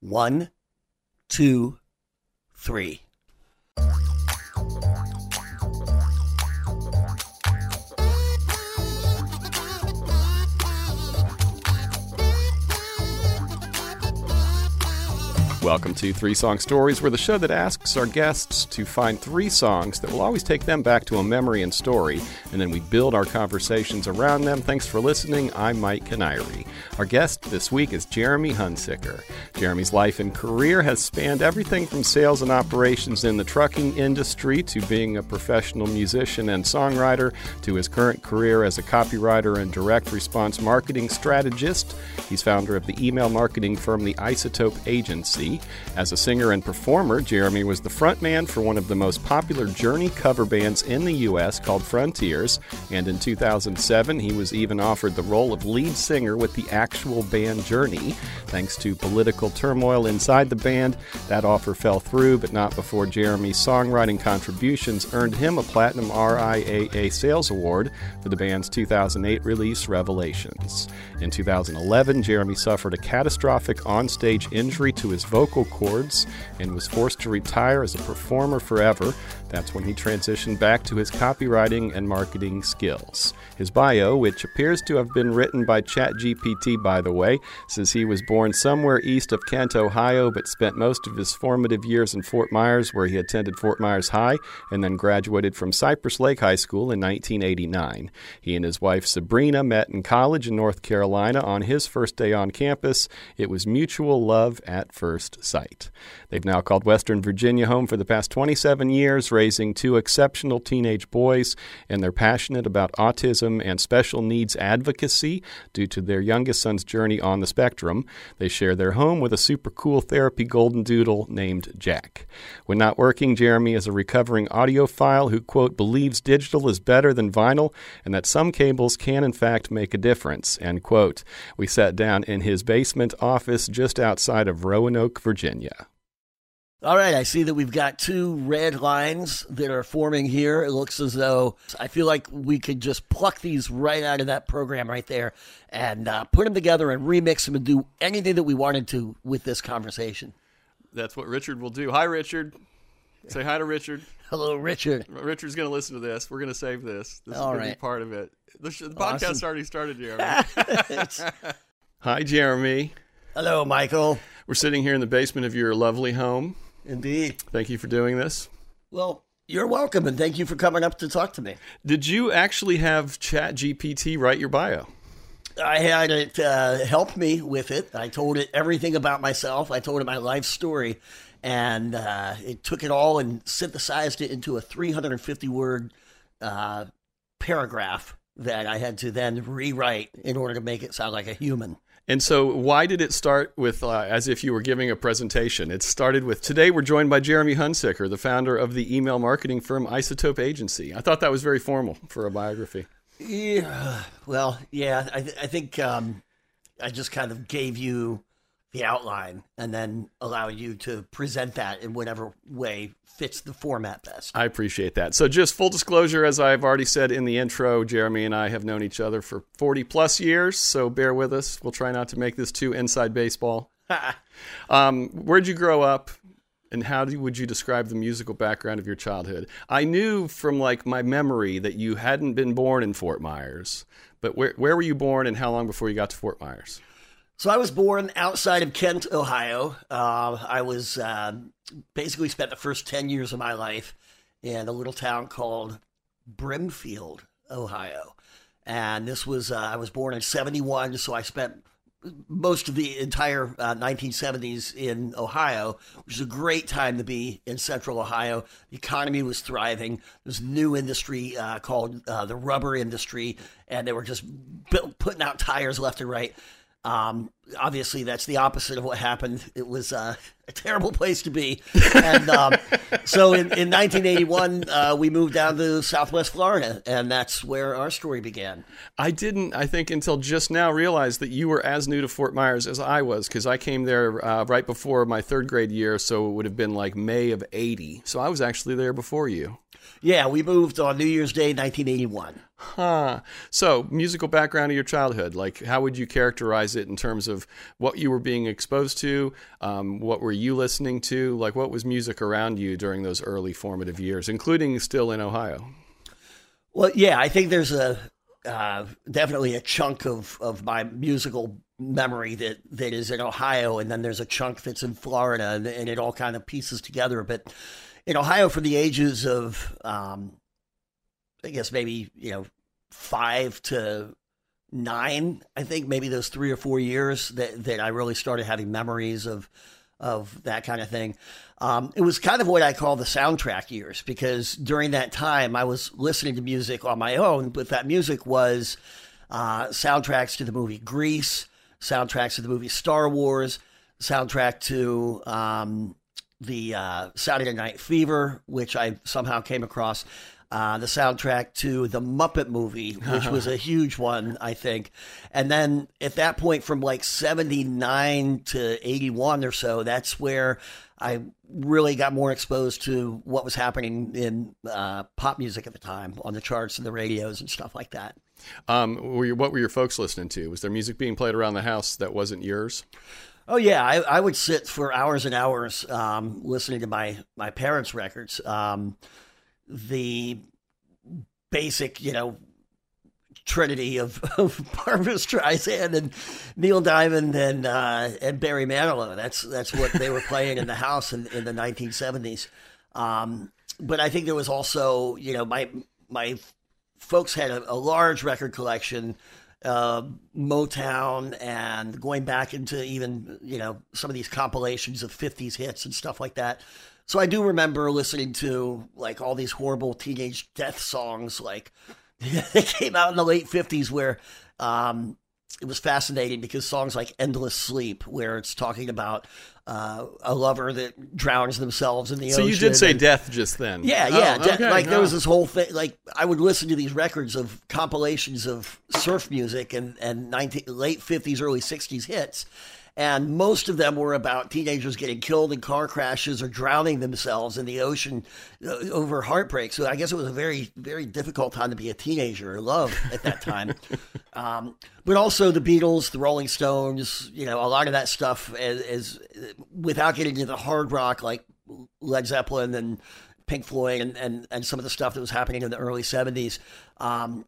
One, two, three. Welcome to Three Song Stories, where the show that asks our guests to find three songs that will always take them back to a memory and story, and then we build our conversations around them. Thanks for listening. I'm Mike Canary. Our guest this week is Jeremey Hunsicker. Jeremey's life and career has spanned everything from sales and operations in the trucking industry to being a professional musician and songwriter to his current career as a copywriter and direct response marketing strategist. He's founder of the email marketing firm The Isotope Agency. As a singer and performer, Jeremey was the frontman for one of the most popular Journey cover bands in the U.S. called Frontiers, and in 2007 he was even offered the role of lead singer with the actual band Journey. Thanks to political turmoil inside the band, that offer fell through, but not before Jeremey's songwriting contributions earned him a Platinum RIAA Sales Award for the band's 2008 release Revelations. In 2011, Jeremey suffered a catastrophic onstage injury to his vocal cords and was forced to retire as a performer forever. That's when he transitioned back to his copywriting and marketing skills. His bio, which appears to have been written by ChatGPT, by the way, says he was born somewhere east of Kent, Ohio, but spent most of his formative years in Fort Myers, where he attended Fort Myers High and then graduated from Cypress Lake High School in 1989. He and his wife Sabrina met in college in North Carolina on his first day on campus. It was mutual love at first sight. They've now called Western Virginia home for the past 27 years, raising two exceptional teenage boys, and they're passionate about autism and special needs advocacy due to their youngest son's journey on the spectrum. They share their home with a super cool therapy golden doodle named Jack. When not working, Jeremey is a recovering audiophile who, quote, believes digital is better than vinyl and that some cables can, in fact, make a difference, end quote. We sat down in his basement office just outside of Roanoke, Virginia. All right, I see that we've got two red lines that are forming here. It looks as though I feel like we could just pluck these right out of that program right there and uh, put them together and remix them and do anything that we wanted to with this conversation. That's what Richard will do. Hi, Richard. Say hi to Richard. Hello, Richard. Richard's going to listen to this. We're going to save this. This All is going right. to be part of it. The, sh- the Awesome. podcast already started, Jeremey. hi, Jeremey. Hello, Michael. We're sitting here in the basement of your lovely home. Indeed. Thank you for doing this. Well, you're welcome, and thank you for coming up to talk to me. Did you actually have ChatGPT write your bio? I had it uh, help me with it. I told it everything about myself. I told it my life story, and uh, it took it all and synthesized it into a 350 word uh, paragraph that I had to then rewrite in order to make it sound like a human. And so, why did it start with uh, as if you were giving a presentation? It started with Today we're joined by Jeremey Hunsicker, the founder of the email marketing firm Isotope Agency. I thought that was very formal for a biography. Yeah. Well, yeah. I, th- I think um, I just kind of gave you the outline and then allow you to present that in whatever way fits the format best. I appreciate that. So, just full disclosure, as I've already said in the intro, Jeremey and I have known each other for 40 plus years, so bear with us. We'll try not to make this too inside baseball. um, where'd you grow up? And how do, would you describe the musical background of your childhood? I knew from like my memory that you hadn't been born in Fort Myers, but where where were you born and how long before you got to Fort Myers? So I was born outside of Kent, Ohio. Uh, I was um basically spent the first ten years of my life in a little town called Brimfield, Ohio, and this was uh, I was born in '71, so I spent most of the entire uh, 1970s in Ohio, which is a great time to be in Central Ohio. The economy was thriving. There's a new industry uh, called uh, the rubber industry, and they were just built, putting out tires left and right. Um, obviously, that's the opposite of what happened. It was uh, a terrible place to be. And um, so in, in 1981, uh, we moved down to Southwest Florida, and that's where our story began. I didn't, I think, until just now realize that you were as new to Fort Myers as I was because I came there uh, right before my third grade year, so it would have been like May of 80. So I was actually there before you. Yeah, we moved on New Year's Day, 1981. Huh. So, musical background of your childhood, like how would you characterize it in terms of what you were being exposed to? Um, what were you listening to? Like, what was music around you during those early formative years, including still in Ohio? Well, yeah, I think there's a uh, definitely a chunk of, of my musical memory that, that is in Ohio, and then there's a chunk that's in Florida, and, and it all kind of pieces together. But in Ohio, for the ages of, um, I guess maybe you know, five to nine, I think maybe those three or four years that that I really started having memories of of that kind of thing. Um, it was kind of what I call the soundtrack years because during that time I was listening to music on my own, but that music was uh, soundtracks to the movie Grease, soundtracks to the movie Star Wars, soundtrack to um, the uh, Saturday Night Fever, which I somehow came across uh, the soundtrack to the Muppet movie, which was a huge one, I think. And then at that point, from like 79 to 81 or so, that's where I really got more exposed to what was happening in uh, pop music at the time on the charts and the radios and stuff like that. Um, were you, what were your folks listening to? Was there music being played around the house that wasn't yours? Oh yeah, I, I would sit for hours and hours um, listening to my my parents' records. Um, the basic, you know, trinity of, of Barbra Streisand and Neil Diamond and uh, and Barry Manilow. That's that's what they were playing in the house in, in the 1970s. Um, but I think there was also, you know, my my folks had a, a large record collection, uh, Motown, and going back into even you know some of these compilations of 50s hits and stuff like that. So I do remember listening to like all these horrible teenage death songs, like they came out in the late fifties, where um, it was fascinating because songs like "Endless Sleep," where it's talking about uh, a lover that drowns themselves in the so ocean. So you did say and, death just then. Yeah, yeah. Oh, de- okay, like no. there was this whole thing. Like I would listen to these records of compilations of surf music and and 19, late fifties, early sixties hits and most of them were about teenagers getting killed in car crashes or drowning themselves in the ocean uh, over heartbreak. So I guess it was a very, very difficult time to be a teenager or love at that time. um, but also the Beatles, the Rolling Stones, you know, a lot of that stuff is, is without getting into the hard rock like Led Zeppelin and Pink Floyd and, and, and some of the stuff that was happening in the early 70s. Um,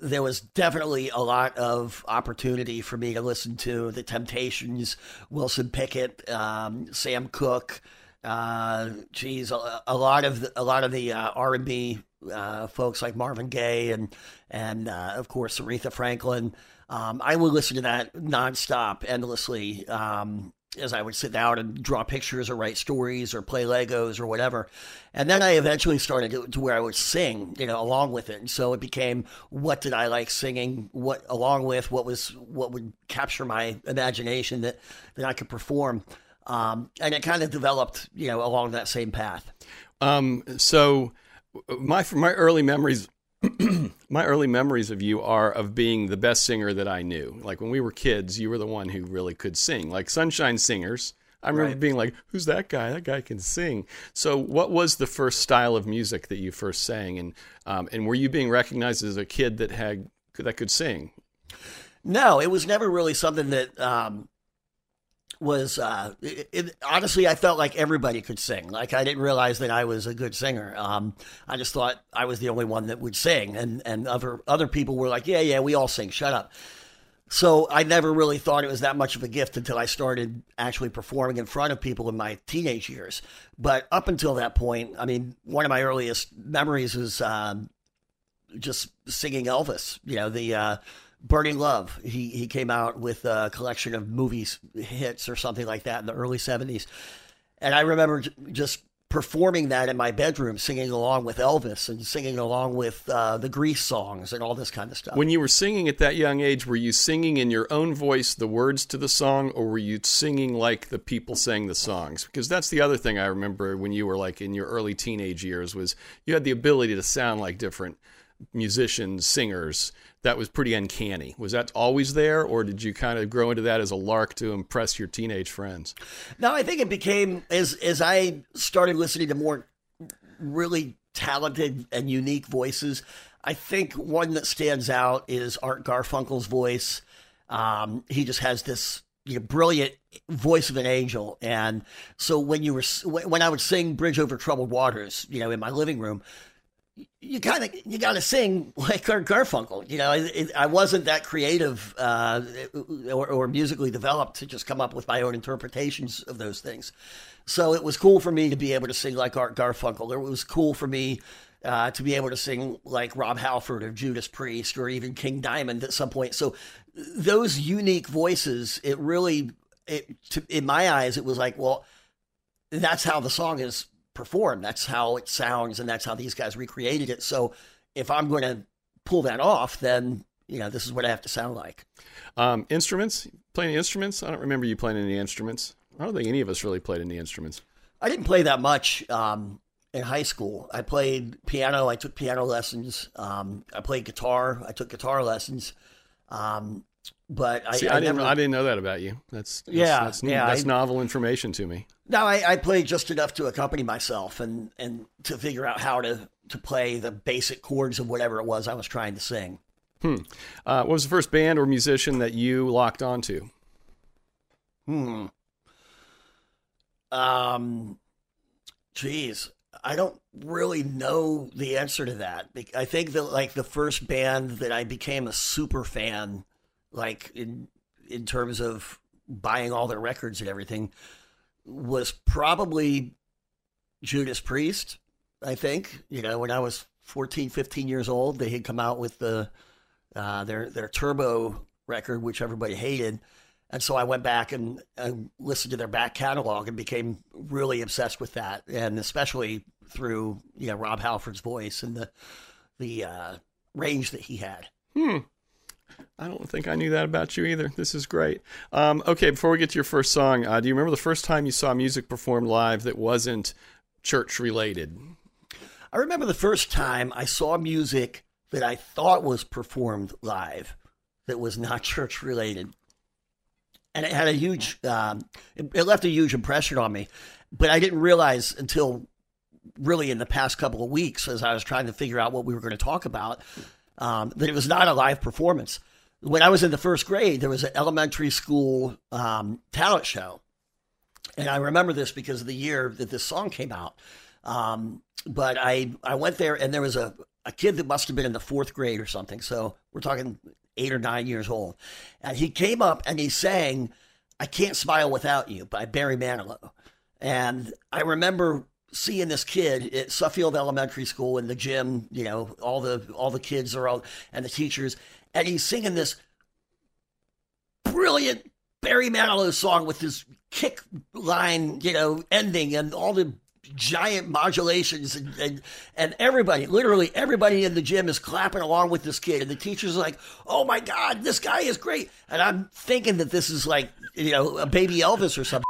there was definitely a lot of opportunity for me to listen to the Temptations, Wilson Pickett, um, Sam Cooke. Uh, geez, a, a, lot of the, a lot of the uh, R and B uh, folks like Marvin Gaye and and uh, of course Aretha Franklin. Um, I would listen to that nonstop, endlessly. Um, as I would sit down and draw pictures or write stories or play Legos or whatever. And then I eventually started to, to, where I would sing, you know, along with it. And so it became what did I like singing, what along with what was what would capture my imagination that that I could perform. Um, and it kind of developed, you know, along that same path. Um, so my my early memories my early memories of you are of being the best singer that I knew. Like when we were kids, you were the one who really could sing. Like Sunshine Singers. I remember right. being like, "Who's that guy? That guy can sing." So, what was the first style of music that you first sang, and um, and were you being recognized as a kid that had that could sing? No, it was never really something that um, was uh, it, it, honestly I felt like everybody could sing. Like I didn't realize that I was a good singer. Um, I just thought I was the only one that would sing, and and other other people were like, yeah, yeah, we all sing. Shut up. So I never really thought it was that much of a gift until I started actually performing in front of people in my teenage years. But up until that point, I mean, one of my earliest memories is um, just singing Elvis. You know the. Uh, Burning Love. He he came out with a collection of movies hits or something like that in the early '70s, and I remember just performing that in my bedroom, singing along with Elvis and singing along with uh, the Grease songs and all this kind of stuff. When you were singing at that young age, were you singing in your own voice the words to the song, or were you singing like the people sang the songs? Because that's the other thing I remember when you were like in your early teenage years was you had the ability to sound like different musicians, singers that was pretty uncanny. Was that always there, or did you kind of grow into that as a lark to impress your teenage friends? No, I think it became as as I started listening to more really talented and unique voices. I think one that stands out is Art Garfunkel's voice. Um, he just has this you know, brilliant voice of an angel, and so when you were when I would sing "Bridge Over Troubled Waters," you know, in my living room, you kind of you got to sing like Art Garfunkel. You know, it, I wasn't that creative uh, or, or, musically developed to just come up with my own interpretations of those things. So it was cool for me to be able to sing like Art Garfunkel. It was cool for me uh, to be able to sing like Rob Halford or Judas Priest or even King Diamond at some point. So those unique voices, it really, it, to, in my eyes, it was like, well, that's how the song is performed. That's how it sounds, and that's how these guys recreated it. So if I'm going to pull that off, then you know this is what I have to sound like. Um, instruments, playing instruments. I don't remember you playing any instruments. I don't think any of us really played any instruments. I didn't play that much um, in high school. I played piano. I took piano lessons. Um, I played guitar. I took guitar lessons. Um, but I, See, I, I didn't. Never, I didn't know that about you. That's, that's yeah, that's, yeah. That's I, novel information to me. No, I, I played just enough to accompany myself and and to figure out how to to play the basic chords of whatever it was I was trying to sing. Hmm. Uh, what was the first band or musician that you locked onto? Hmm. Um. Geez, I don't really know the answer to that. I think that like the first band that I became a super fan, like in in terms of buying all their records and everything, was probably Judas Priest. I think you know when I was 14, 15 years old, they had come out with the uh, their their Turbo record, which everybody hated. And so I went back and, and, listened to their back catalog and became really obsessed with that, and especially through you know Rob Halford's voice and the the uh, range that he had. Hmm. I don't think I knew that about you either. This is great. Um, okay, before we get to your first song, uh, do you remember the first time you saw music performed live that wasn't church related? I remember the first time I saw music that I thought was performed live that was not church related. And it had a huge, um, it, it left a huge impression on me. But I didn't realize until really in the past couple of weeks as I was trying to figure out what we were going to talk about um, that it was not a live performance. When I was in the first grade, there was an elementary school um, talent show. And I remember this because of the year that this song came out. Um, but I, I went there and there was a, a kid that must have been in the fourth grade or something. So we're talking eight or nine years old. And he came up and he sang, I Can't Smile Without You by Barry Manilow. And I remember seeing this kid at Suffield Elementary School in the gym, you know, all the all the kids are all and the teachers, and he's singing this brilliant Barry Manilow song with this kick line, you know, ending and all the giant modulations and, and, and everybody, literally everybody in the gym is clapping along with this kid. And the teacher's are like, oh my God, this guy is great. And I'm thinking that this is like, you know, a baby Elvis or something.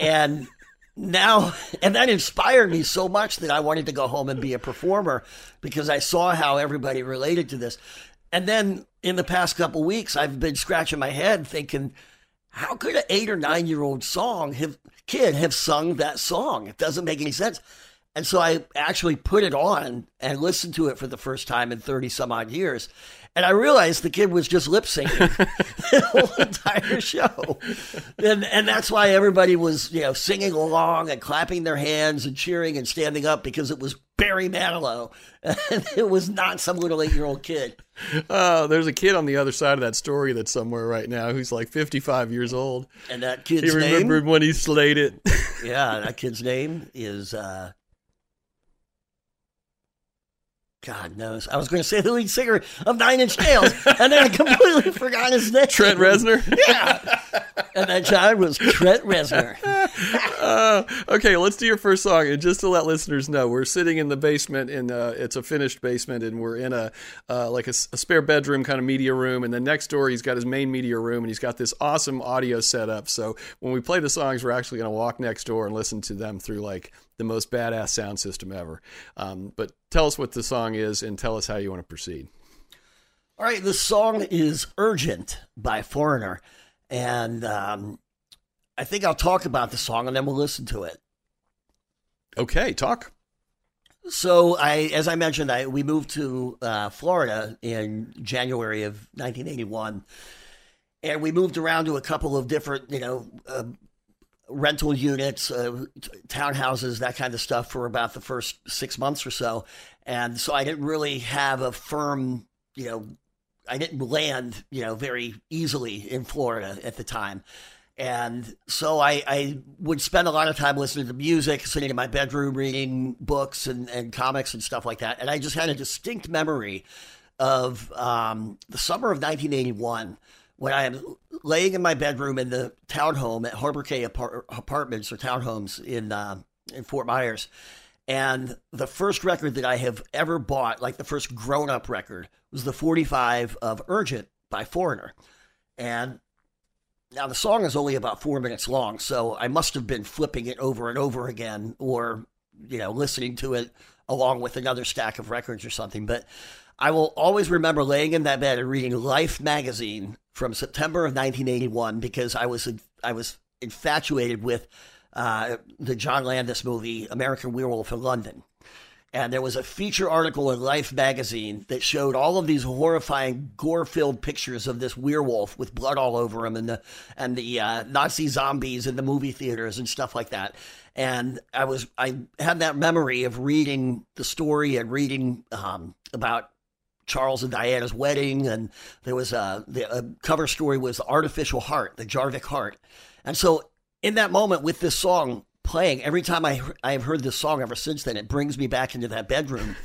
and now and that inspired me so much that I wanted to go home and be a performer because I saw how everybody related to this. And then in the past couple weeks, I've been scratching my head thinking, how could an eight or nine year old song have kid have sung that song? It doesn't make any sense. And so I actually put it on and listened to it for the first time in 30 some odd years. And I realized the kid was just lip syncing the whole entire show. And, and that's why everybody was, you know, singing along and clapping their hands and cheering and standing up because it was Barry Manilow. And it was not some little eight year old kid. Oh, there's a kid on the other side of that story that's somewhere right now who's like 55 years old. And that kid's he remembered name, when he slayed it. yeah, that kid's name is uh, God knows. I was going to say the lead singer of Nine Inch Nails, and then I completely forgot his name. Trent Reznor? Yeah. and that child was Trent Reznor. uh, okay, let's do your first song. And just to let listeners know, we're sitting in the basement, and uh, it's a finished basement, and we're in a uh, like a, a, spare bedroom kind of media room. And then next door, he's got his main media room, and he's got this awesome audio setup. So when we play the songs, we're actually going to walk next door and listen to them through like the most badass sound system ever. Um, but tell us what the song is and tell us how you want to proceed. All right, the song is Urgent by Foreigner. And um, I think I'll talk about the song and then we'll listen to it. Okay, talk. So I, as I mentioned, I we moved to uh, Florida in January of 1981, and we moved around to a couple of different, you know, uh, rental units, uh, townhouses, that kind of stuff for about the first six months or so, and so I didn't really have a firm, you know, I didn't land, you know, very easily in Florida at the time. And so I, I would spend a lot of time listening to music, sitting in my bedroom reading books and, and comics and stuff like that. And I just had a distinct memory of um, the summer of 1981 when I am laying in my bedroom in the townhome at Harbor Cay apart- Apartments or townhomes in uh, in Fort Myers. And the first record that I have ever bought, like the first grown up record, was the 45 of Urgent by Foreigner. And now, the song is only about four minutes long, so I must have been flipping it over and over again or, you know, listening to it along with another stack of records or something. But I will always remember laying in that bed and reading Life magazine from September of 1981 because I was I was infatuated with uh, the John Landis movie American Werewolf in London and there was a feature article in Life magazine that showed all of these horrifying, gore-filled pictures of this werewolf with blood all over him, and the and the uh, Nazi zombies in the movie theaters and stuff like that. And I was I had that memory of reading the story and reading um, about Charles and Diana's wedding, and there was a the a cover story was the artificial heart, the Jarvik heart, and so in that moment with this song playing. Every time I I've heard this song ever since then, it brings me back into that bedroom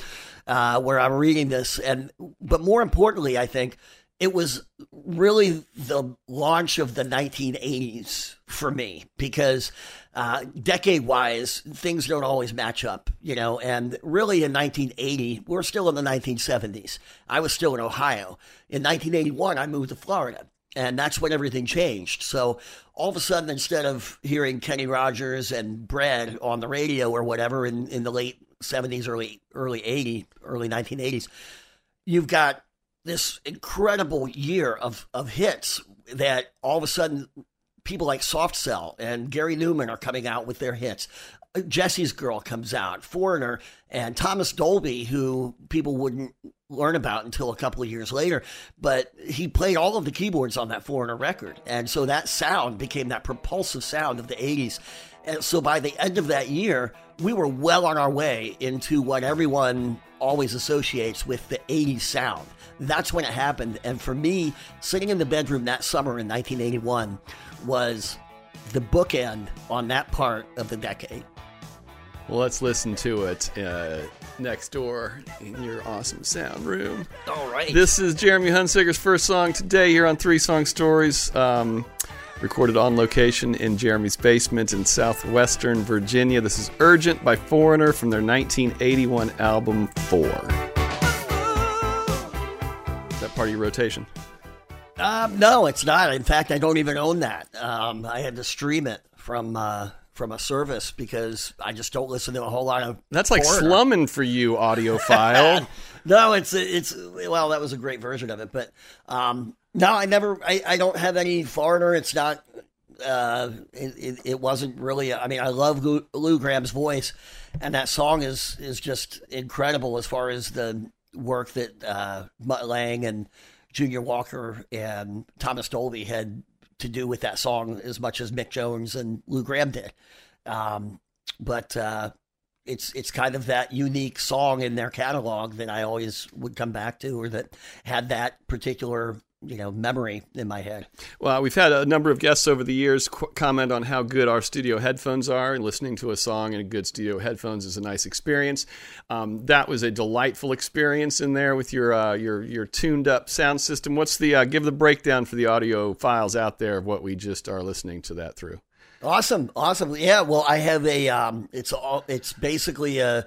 uh, where I'm reading this. And but more importantly, I think it was really the launch of the 1980s for me because uh, decade wise, things don't always match up, you know. And really, in 1980, we're still in the 1970s. I was still in Ohio. In 1981, I moved to Florida. And that's when everything changed. So all of a sudden, instead of hearing Kenny Rogers and Bread on the radio or whatever in, in the late 70s, early early 80s, early 1980s, you've got this incredible year of, of hits that all of a sudden people like Soft Cell and Gary Numan are coming out with their hits. Jesse's Girl comes out, Foreigner, and Thomas Dolby, who people wouldn't learn about until a couple of years later. But he played all of the keyboards on that Foreigner record. And so that sound became that propulsive sound of the 80s. And so by the end of that year, we were well on our way into what everyone always associates with the 80s sound. That's when it happened. And for me, sitting in the bedroom that summer in 1981 was the bookend on that part of the decade. Well, let's listen to it uh, next door in your awesome sound room. All right. This is Jeremey Hunsicker's first song today here on Three Song Stories. Um, recorded on location in Jeremey's basement in southwestern Virginia. This is Urgent by Foreigner from their 1981 album Four. Is that part of your rotation? Um, no, it's not. In fact, I don't even own that. Um, I had to stream it from uh, from a service because I just don't listen to a whole lot of. That's like Foreigner. slumming for you, audiophile. no, it's it's well, that was a great version of it, but um, no, I never, I, I don't have any foreigner. It's not. Uh, it, it, it wasn't really. I mean, I love Lou, Lou Gramm's voice, and that song is is just incredible as far as the work that uh, Mutt Lange and Junior Walker and Thomas Dolby had to do with that song as much as Mick Jones and Lou Gramm did. Um, but uh, it's it's kind of that unique song in their catalog that I always would come back to, or that had that particular you know memory in my head. Well, we've had a number of guests over the years qu- comment on how good our studio headphones are, and listening to a song in a good studio headphones is a nice experience. Um, that was a delightful experience in there with your uh, your your tuned up sound system. What's the uh, give the breakdown for the audiophiles out there of what we just are listening to that through? Awesome, awesome. Yeah, well, I have a. Um, it's all. It's basically a,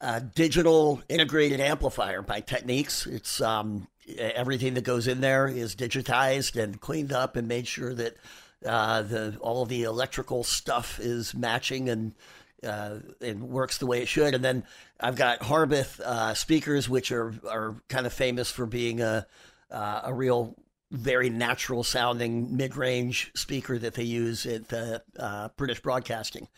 a digital integrated amplifier by Technics. It's um, everything that goes in there is digitized and cleaned up and made sure that uh, the all the electrical stuff is matching and uh, and works the way it should. And then I've got Harbeth uh, speakers, which are are kind of famous for being a uh, a real very natural sounding mid range speaker that they use at the uh, British Broadcasting.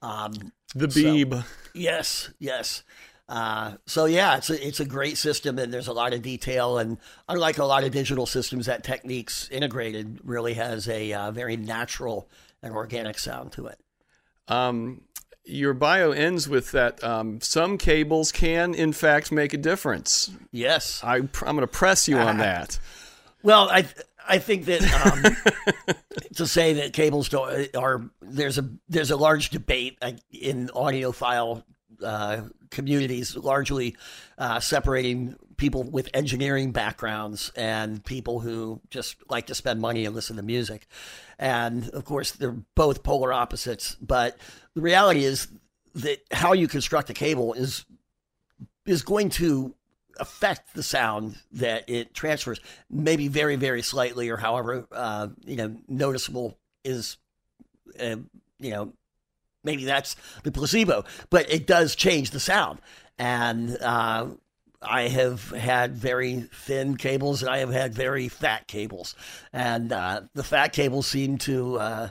Um, The so- Beeb. Yes, yes. Uh, so yeah, it's a it's a great system, and there's a lot of detail. And unlike a lot of digital systems, that Technics integrated really has a uh, very natural and organic sound to it. Um, your bio ends with that um, some cables can, in fact, make a difference. Yes, I, I'm going to press you on that. Well, I I think that um, to say that cables don't are there's a there's a large debate in audiophile uh, communities, largely uh, separating people with engineering backgrounds and people who just like to spend money and listen to music. And of course, they're both polar opposites. But the reality is that how you construct a cable is is going to affect the sound that it transfers, maybe very, very slightly, or however uh, you know noticeable is, uh, you know, maybe that's the placebo, but it does change the sound. And uh, I have had very thin cables, and I have had very fat cables, and uh, the fat cables seem to uh,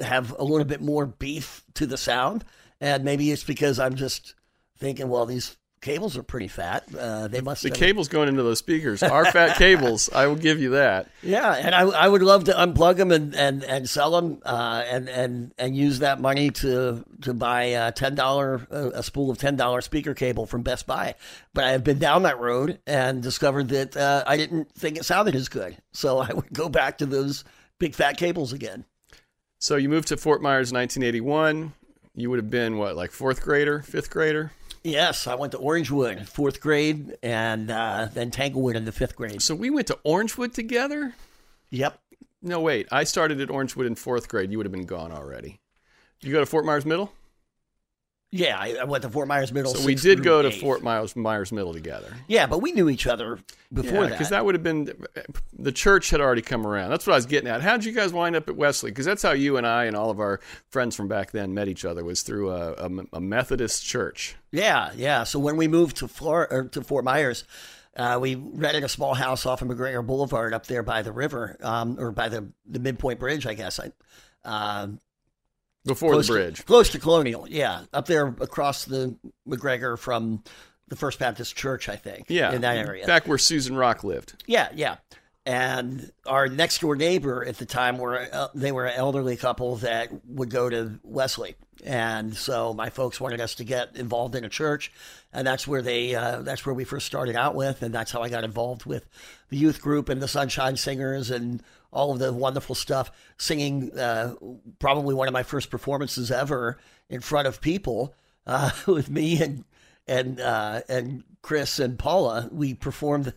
have a little bit more beef to the sound, and maybe it's because I'm just thinking, well, these cables are pretty fat. Uh, they must. The cables going into those speakers are fat cables. I will give you that. Yeah, and I, I would love to unplug them and, and, and sell them, uh, and and and use that money to to buy a ten dollar a spool of ten dollar speaker cable from Best Buy. But I have been down that road and discovered that uh, I didn't think it sounded as good, so I would go back to those big fat cables again. So you moved to Fort Myers, 1981. You would have been what, like fourth grader, fifth grader? Yes, I went to Orangewood, fourth grade, and uh, then Tanglewood in the fifth grade. So we went to Orangewood together? Yep. No, wait. I started at Orangewood in fourth grade. You would have been gone already. Did you go to Fort Myers Middle? Yeah, I, I went to Fort Myers Middle. So we did go to Fort Myers Myers Middle together. Yeah, but we knew each other before yeah, that. Because that would have been the church had already come around. That's what I was getting at. How did you guys wind up at Wesley? Because that's how you and I and all of our friends from back then met each other was through a, a, a Methodist church. Yeah, yeah. So when we moved to Flor- to Fort Myers. Uh, we rented a small house off of McGregor Boulevard up there by the river, um, or by the, the Midpoint Bridge, I guess. I, uh, before close the bridge. To, close to Colonial, yeah. Up there across the McGregor from the First Baptist Church, I think. Yeah. In that area. Back where Susan Rock lived. Yeah, yeah. And our next door neighbor at the time were uh, they were an elderly couple that would go to Wesley, and so my folks wanted us to get involved in a church, and that's where they uh, that's where we first started out with, and that's how I got involved with the youth group and the Sunshine Singers and all of the wonderful stuff, singing uh, probably one of my first performances ever in front of people uh, with me and and uh, and Chris and Paula. We performed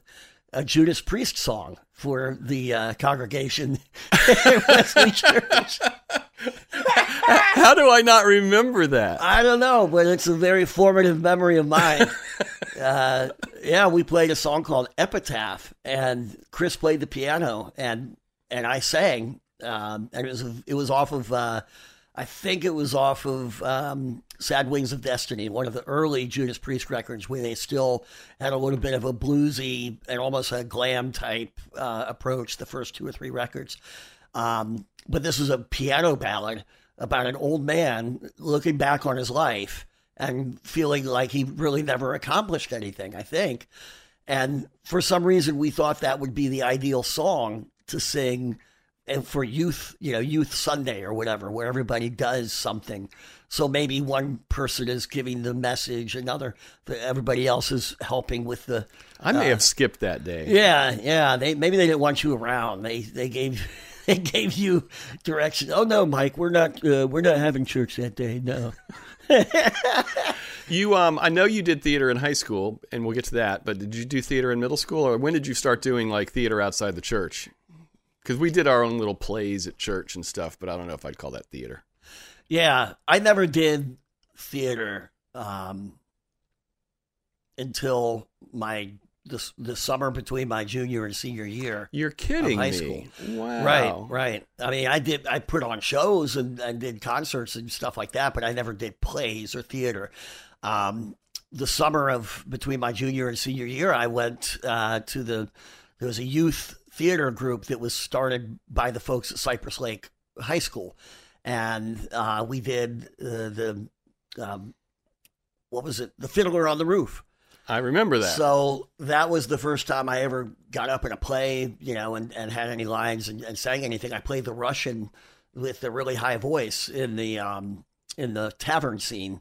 a Judas Priest song for the uh, congregation at Wesley Church. How do I not remember that? I don't know, but it's a very formative memory of mine. uh, yeah, we played a song called Epitaph, and Chris played the piano, and and I sang, um, and it was it was off of uh, I think it was off of um, Sad Wings of Destiny, one of the early Judas Priest records, where they still had a little bit of a bluesy and almost a glam type uh, approach. The first two or three records, um, but this is a piano ballad about an old man looking back on his life and feeling like he really never accomplished anything. I think. And for some reason, we thought that would be the ideal song to sing and for youth, you know, youth Sunday or whatever, where everybody does something. So maybe one person is giving the message, another, everybody else is helping with the. I may uh, have skipped that day. Yeah, yeah. They maybe they didn't want you around. They they gave they gave you direction. Oh no, Mike, we're not uh, we're not having church that day. No. you um I know you did theater in high school and we'll get to that, but did you do theater in middle school or when did you start doing like theater outside the church? Because we did our own little plays at church and stuff, but I don't know if I'd call that theater. Yeah, I never did theater um, until my the, the summer between my junior and senior year. You're kidding high me. school. Wow. Right, right. I mean, I did. I put on shows and, and did concerts and stuff like that, but I never did plays or theater. Um, the summer of between my junior and senior year, I went uh, to the there was a youth theater group that was started by the folks at Cypress Lake High School, and uh, we did uh, the um, what was it? The Fiddler on the Roof. I remember that. So that was the first time I ever got up in a play, you know, and, and had any lines and, and sang anything. I played the Russian with a really high voice in the um, in the tavern scene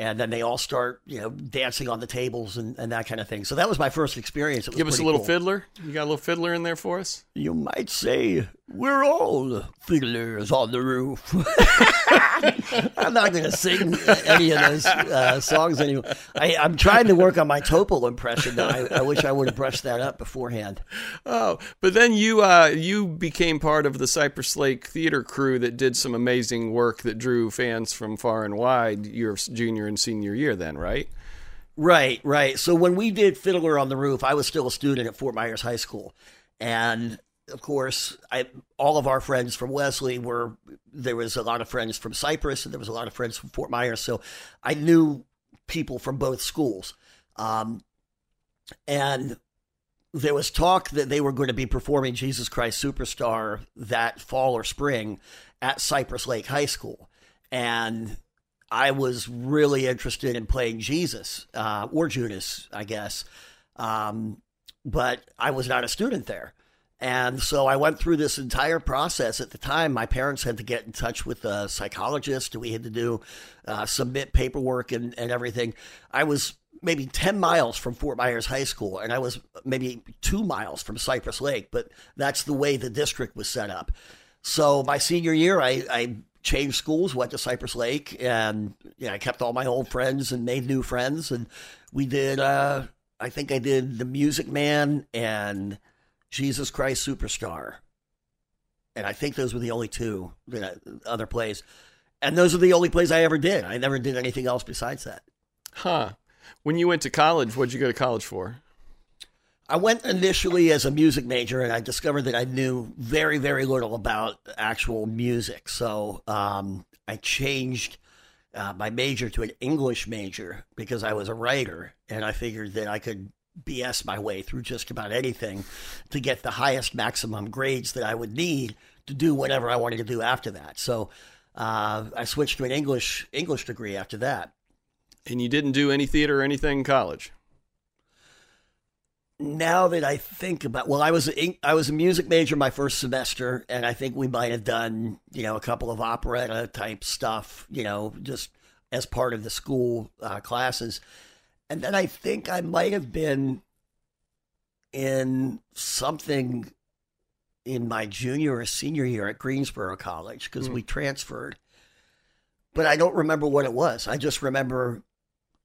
and then they all start, you know, dancing on the tables and, and that kind of thing. So that was my first experience. Give us a little cool. fiddler. You got a little fiddler in there for us? You might say we're all fiddlers on the roof. I'm not going to sing any of those uh, songs anymore. I, am trying to work on my Topol impression. Though. I, I wish I would have brushed that up beforehand. Oh, but then you uh, you became part of the Cypress Lake theater crew that did some amazing work that drew fans from far and wide. Your junior and senior year, then, right? Right, right. So when we did Fiddler on the Roof, I was still a student at Fort Myers High School, and of course, I all of our friends from Wesley were there was a lot of friends from Cypress and there was a lot of friends from Fort Myers, so I knew people from both schools. Um, and there was talk that they were going to be performing Jesus Christ Superstar that fall or spring at Cypress Lake High School, and I was really interested in playing Jesus uh, or Judas, I guess, um, but I was not a student there. And so I went through this entire process. At the time, my parents had to get in touch with a psychologist. We had to do uh, submit paperwork and, and everything. I was maybe 10 miles from Fort Myers High School, and I was maybe two miles from Cypress Lake, but that's the way the district was set up. So my senior year, I, I changed schools, went to Cypress Lake, and I kept all my old friends and made new friends. And we did, uh, I think I did The Music Man and Jesus Christ Superstar. And I think those were the only two know, other plays. And those are the only plays I ever did. I never did anything else besides that. Huh. When you went to college, what'd you go to college for? I went initially as a music major, and I discovered that I knew very, very little about actual music. So um, I changed uh, my major to an English major because I was a writer, and I figured that I could BS my way through just about anything to get the highest maximum grades that I would need to do whatever I wanted to do after that. So uh, I switched to an English English degree after that. And you didn't do any theater or anything in college? Now that I think about, well, I was a, I was a music major my first semester, and I think we might have done you know a couple of operetta type stuff, you know, just as part of the school uh, classes. And then I think I might have been in something in my junior or senior year at Greensboro College because mm. we transferred. But I don't remember what it was. I just remember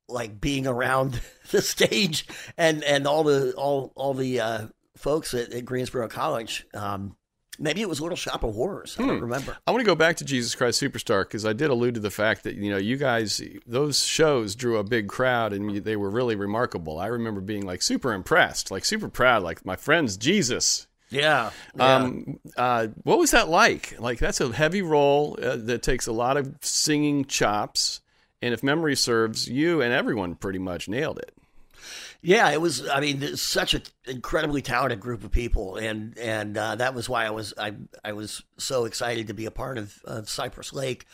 like being around the stage and and all the all all the uh, folks at, at Greensboro College. Um, Maybe it was Little Shop of Horrors. I don't hmm. remember. I want to go back to Jesus Christ Superstar because I did allude to the fact that you know you guys those shows drew a big crowd and they were really remarkable. I remember being like super impressed, like super proud, like my friend's Jesus. Yeah. yeah. Um, uh, what was that like? Like that's a heavy role uh, that takes a lot of singing chops, and if memory serves, you and everyone pretty much nailed it. Yeah, it was. I mean, such an incredibly talented group of people, and and uh, that was why I was I I was so excited to be a part of, of Cypress Lake,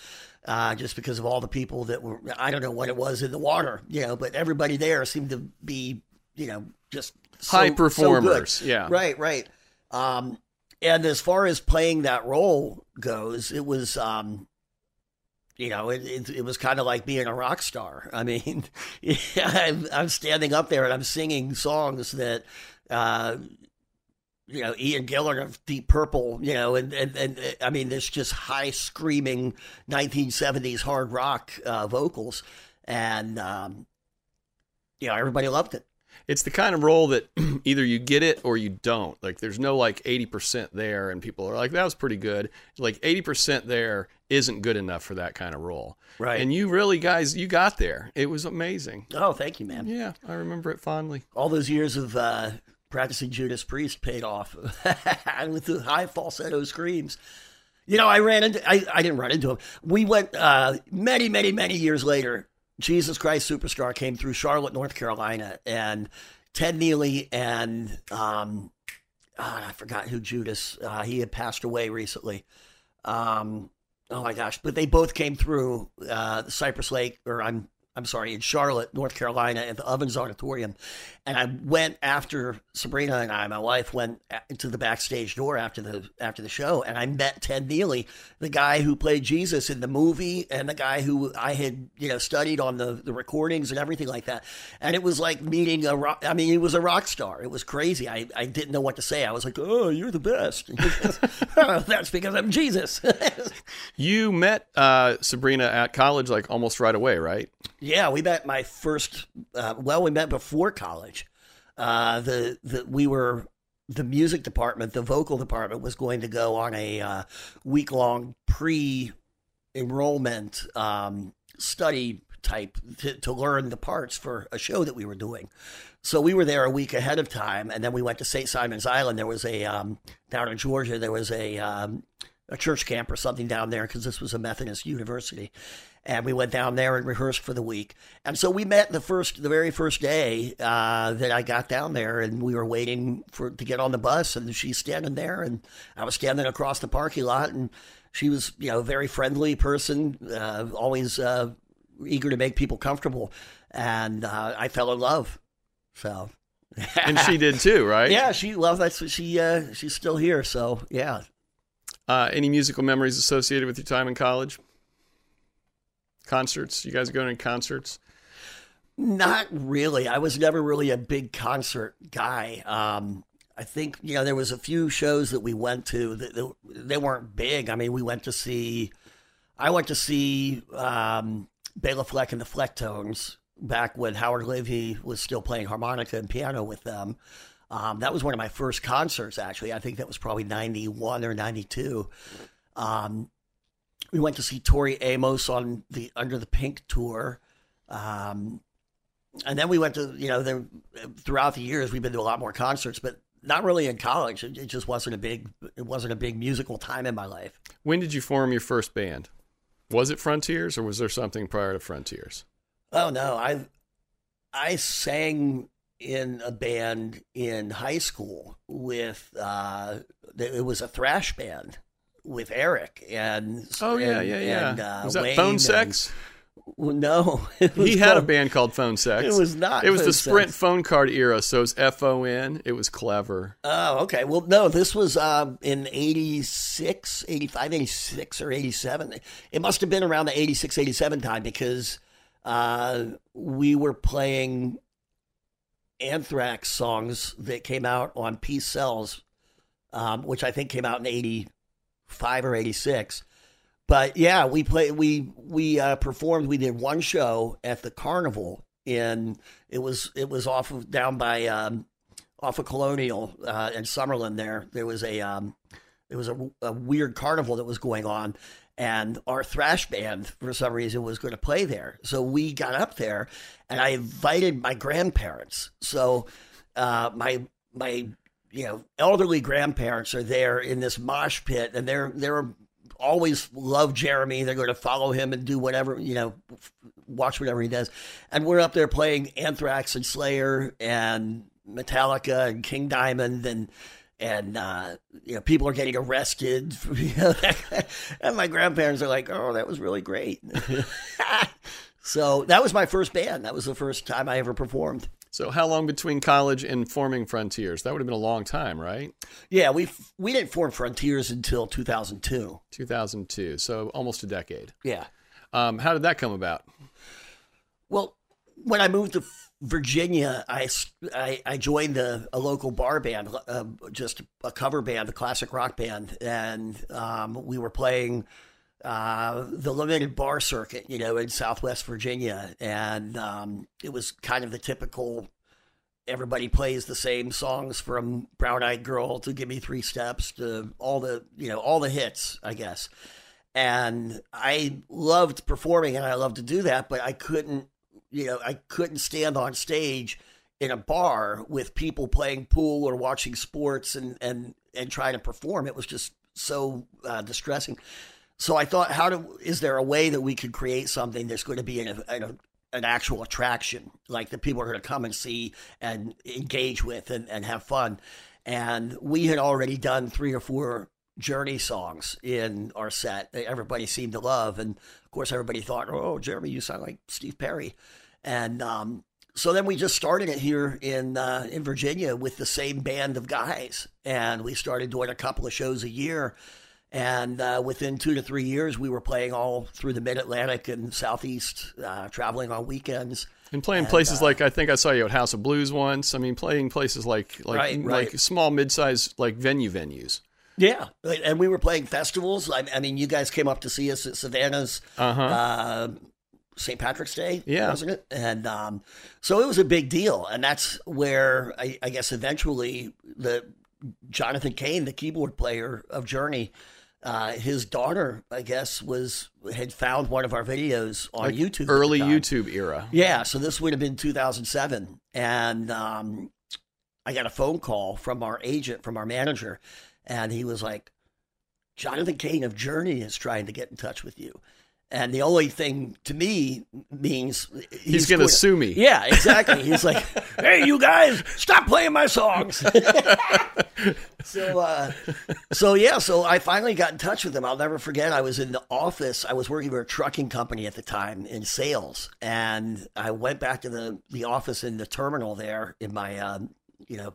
uh, just because of all the people that were. I don't know what it was in the water, you know, but everybody there seemed to be, you know, just so, high performers. So yeah, right, right. Um, and as far as playing that role goes, it was um, you know, it, it, it was kind of like being a rock star. I mean, I'm, I'm, standing up there and I'm singing songs that, uh, you know, Ian Gillan of Deep Purple, you know, and, and, and I mean, there's just high screaming 1970s hard rock uh, vocals. And, um, you know, everybody loved it it's the kind of role that either you get it or you don't. Like there's no like 80% there and people are like that was pretty good. Like 80% there isn't good enough for that kind of role. Right. And you really guys you got there. It was amazing. Oh, thank you, man. Yeah, I remember it fondly. All those years of uh, practicing Judas Priest paid off with the high falsetto screams. You know, I ran into I, I didn't run into him. We went uh, many, many, many years later Jesus Christ Superstar came through Charlotte, North Carolina, and Ted Neeley and um, oh, I forgot who Judas. Uh, he had passed away recently. Um, oh my gosh! But they both came through uh, Cypress Lake, or I'm I'm sorry, in Charlotte, North Carolina, at the Ovens Auditorium. And I went after Sabrina and I, my wife, went into the backstage door after the after the show, and I met Ted Neeley, the guy who played Jesus in the movie, and the guy who I had you know studied on the the recordings and everything like that. And it was like meeting a rock. I mean, he was a rock star. It was crazy. I I didn't know what to say. I was like, "Oh, you're the best." that's because I'm Jesus. you met uh, Sabrina at college like almost right away, right? Yeah, we met my first. Uh, well, we met before college. Uh, the the we were the music department, the vocal department was going to go on a uh, week long pre enrollment um, study type to, to learn the parts for a show that we were doing. So we were there a week ahead of time, and then we went to St. Simon's Island. There was a um, down in Georgia. There was a um, a church camp or something down there because this was a Methodist university, and we went down there and rehearsed for the week. And so we met the first, the very first day uh, that I got down there, and we were waiting for to get on the bus, and she's standing there, and I was standing across the parking lot, and she was, you know, a very friendly person, uh, always uh, eager to make people comfortable, and uh, I fell in love. So. and she did too, right? Yeah, she loves that. She uh, she's still here, so yeah. Uh, any musical memories associated with your time in college? Concerts? You guys going to concerts? Not really. I was never really a big concert guy. Um, I think you know there was a few shows that we went to that, that they weren't big. I mean, we went to see. I went to see um, Bela Fleck and the Flecktones back when Howard Levy was still playing harmonica and piano with them. Um, that was one of my first concerts, actually. I think that was probably 91 or 92. Um, we went to see Tori Amos on the Under the Pink tour. Um, and then we went to, you know, throughout the years, we've been to a lot more concerts, but not really in college. It, it just wasn't a big, it wasn't a big musical time in my life. When did you form your first band? Was it Frontiers or was there something prior to Frontiers? Oh no, I I sang in a band in high school with uh, it was a thrash band with Eric and oh yeah and, yeah yeah and, uh, was that Wayne Phone and- Sex? well, no, He had a band called Phone Sex. It was not It was the Sprint Sex. phone card era, so it was F O N. It was clever. Oh, okay. Well, no, this was um, in 86, 85, 86, or 87. It must have been around the 86, 87 time because uh, we were playing Anthrax songs that came out on Peace Sells, um, which I think came out in 85 or 86. But yeah, we played, we, we uh, performed, we did one show at the carnival and it was, it was off of down by, um, off of Colonial uh, in Summerlin. There, there was a um, there was a, a weird carnival that was going on, and our thrash band for some reason was going to play there. So we got up there, and I invited my grandparents. So uh, my my you know elderly grandparents are there in this mosh pit, and they're they're always love Jeremey. They're going to follow him and do whatever, you know, watch whatever he does. And we're up there playing Anthrax and Slayer and Metallica and King Diamond and and uh, you know people are getting arrested. And my grandparents are like, "Oh, that was really great." so that was my first band. That was the first time I ever performed. So how long between college and forming Frontiers? That would have been a long time, right? Yeah, we we didn't form Frontiers until 2002. 2002. So almost a decade. Yeah. Um, how did that come about? Well, when I moved to Virginia, I, I, I joined a, a local bar band, uh, just a cover band, a classic rock band, and um, we were playing uh, the limited bar circuit, you know, in Southwest Virginia, and um, it was kind of the typical. Everybody plays the same songs from Brown Eyed Girl to Give Me Three Steps to all the you know all the hits, I guess. And I loved performing, and I loved to do that, but I couldn't you know, I couldn't stand on stage in a bar with people playing pool or watching sports and and and trying to perform. It was just so uh, distressing. So I thought, how do is there a way that we could create something that's going to be an, an, an actual attraction, like that people are going to come and see and engage with and, and have fun? And we had already done three or four Journey songs in our set that everybody seemed to love. And of course, everybody thought, oh, Jeremey, you sound like Steve Perry. And um, so then we just started it here in uh, in Virginia with the same band of guys, and we started doing a couple of shows a year. And uh, within two to three years, we were playing all through the Mid Atlantic and Southeast, uh, traveling on weekends. And playing places like I think I saw you at House of Blues once. I mean, playing places like like Right, like small, mid-sized like venue venues. Yeah, and we were playing festivals. I, I mean, you guys came up to see us at Savannah's Uh-huh. uh, St. Patrick's Day, Yeah. wasn't it? And um, so it was a big deal, and that's where I, I guess eventually the Jonathan Cain, the keyboard player of Journey, uh, his daughter, I guess, was had found one of our videos on YouTube. Early. YouTube era. Yeah, so this would have been 2007, and um, I got a phone call from our agent, from our manager, and he was like, "Jonathan Cain of Journey is trying to get in touch with you." And the only thing to me means He's, going to sue me. Yeah, exactly. He's like, "Hey, you guys, stop playing my songs." so, uh, so yeah, so I finally got in touch with him. I'll never forget. I was in the office. I was working for a trucking company at the time in sales, and I went back to the the office in the terminal there in my, um, you know,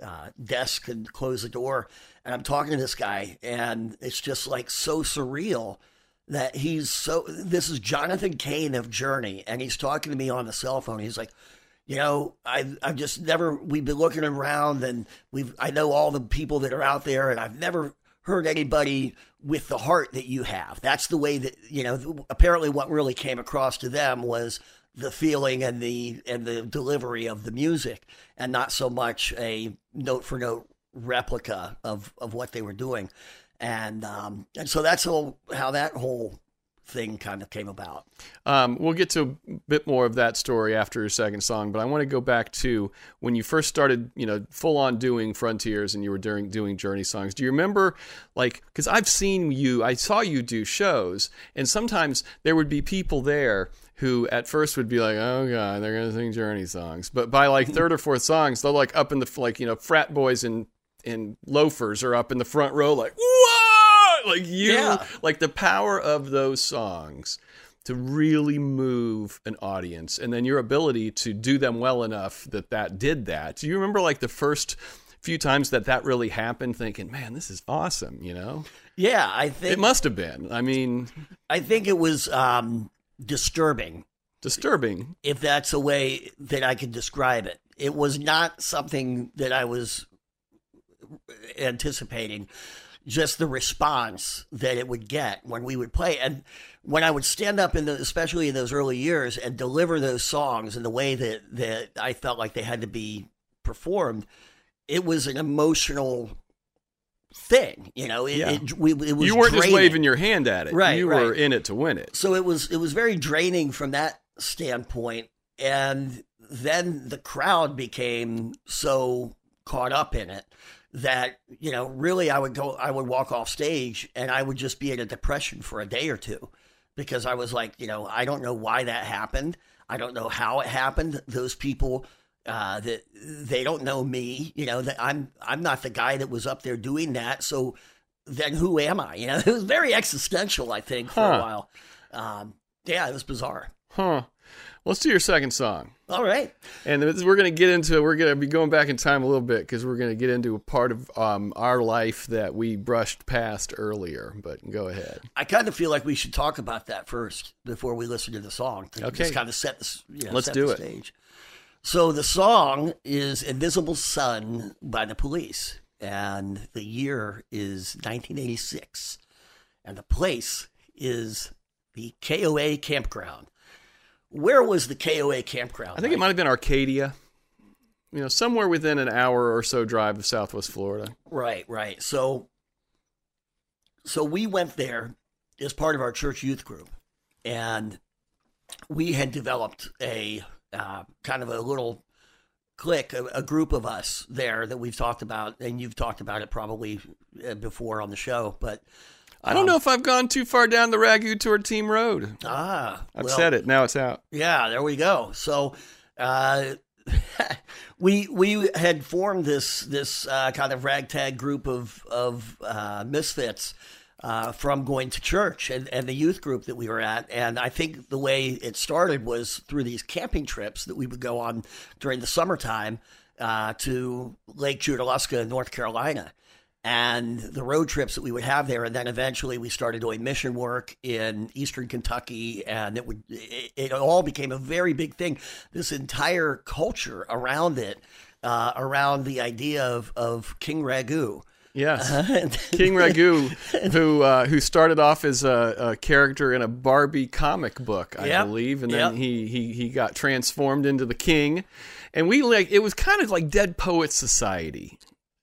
uh, desk and closed the door. And I'm talking to this guy, and it's just like so surreal that he's so. This is Jonathan Cain of Journey, and he's talking to me on the cell phone. He's like, you know, I've I've just never. We've been looking around, and we've. I know all the people that are out there, and I've never heard anybody with the heart that you have. That's the way that you know. Apparently, what really came across to them was the feeling and the and the delivery of the music, and not so much a note for note replica of of what they were doing. And um, and so that's all, how that whole thing kind of came about. Um, we'll get to a bit more of that story after your second song, but I want to go back to when you first started, you know, full on doing Frontiers and you were doing doing Journey songs. Do you remember, like, because I've seen you, I saw you do shows, and sometimes there would be people there who at first would be like, "Oh God, they're gonna sing Journey songs," but by like third or fourth songs, they're like up in the like, you know, frat boys and and loafers are up in the front row, like, what? Like you, Yeah. like the power of those songs to really move an audience and then your ability to do them well enough that that did that do you remember like the first few times that that really happened thinking man this is awesome you know Yeah, I think it must have been i mean I think it was um, disturbing, disturbing if that's a way that I could describe it. It was not something that I was anticipating. Just the response that it would get when we would play, and when I would stand up in the, especially in those early years, and deliver those songs in the way that that I felt like they had to be performed, it was an emotional thing. You know, it, Yeah. it, we, it was you weren't just waving your hand at it Right, you were in it to win it so it was it was very draining from that standpoint and then the crowd became so caught up in it that you know really i would go i would walk off stage and i would just be in a depression for a day or two because i was like you know i don't know why that happened. I don't know how it happened. Those people uh, that they don't know me you know that i'm i'm not the guy that was up there doing that. So then who am i? You know it was very existential i think for Huh. a while. Um, yeah it was bizarre. Huh let's do your second song all right And we're going to get into we're going to be going back in time a little bit because we're going to get into a part of um, our life that we brushed past earlier. But go ahead. I kind of feel like we should talk about that first before we listen to the song. To Okay. Just kind of set this, you know, Let's set do the it. stage. So the song is "Invisible Sun" by the Police, and the year is 1986, and the place is the KOA campground. Where was the KOA campground? I think it might have been Arcadia. You know, somewhere within an hour or so drive of Southwest Florida. Right, right. So, so we went there as part of our church youth group, and we had developed a uh, kind of a little clique, a, a group of us there that we've talked about, and you've talked about it probably uh, before on the show. But I don't know if I've gone too far down the Ragu Tour Team Road. ah, I've well, said it. Now it's out. Yeah, there we go. So, uh, we we had formed this this uh, kind of ragtag group of of uh, misfits uh, from going to church and, and the youth group that we were at. And I think the way it started was through these camping trips that we would go on during the summertime uh, to Lake Junaluska in North Carolina. And the road trips that we would have there, and then eventually we started doing mission work in eastern Kentucky, and it would it, it all became a very big thing. This entire culture around it, uh, around the idea of of King Ragu, Yes, King Ragu, who uh, who started off as a, a, character in a Barbie comic book, I yep. believe, and then yep. he, he he got transformed into the king, and we like it was kind of like Dead Poets Society.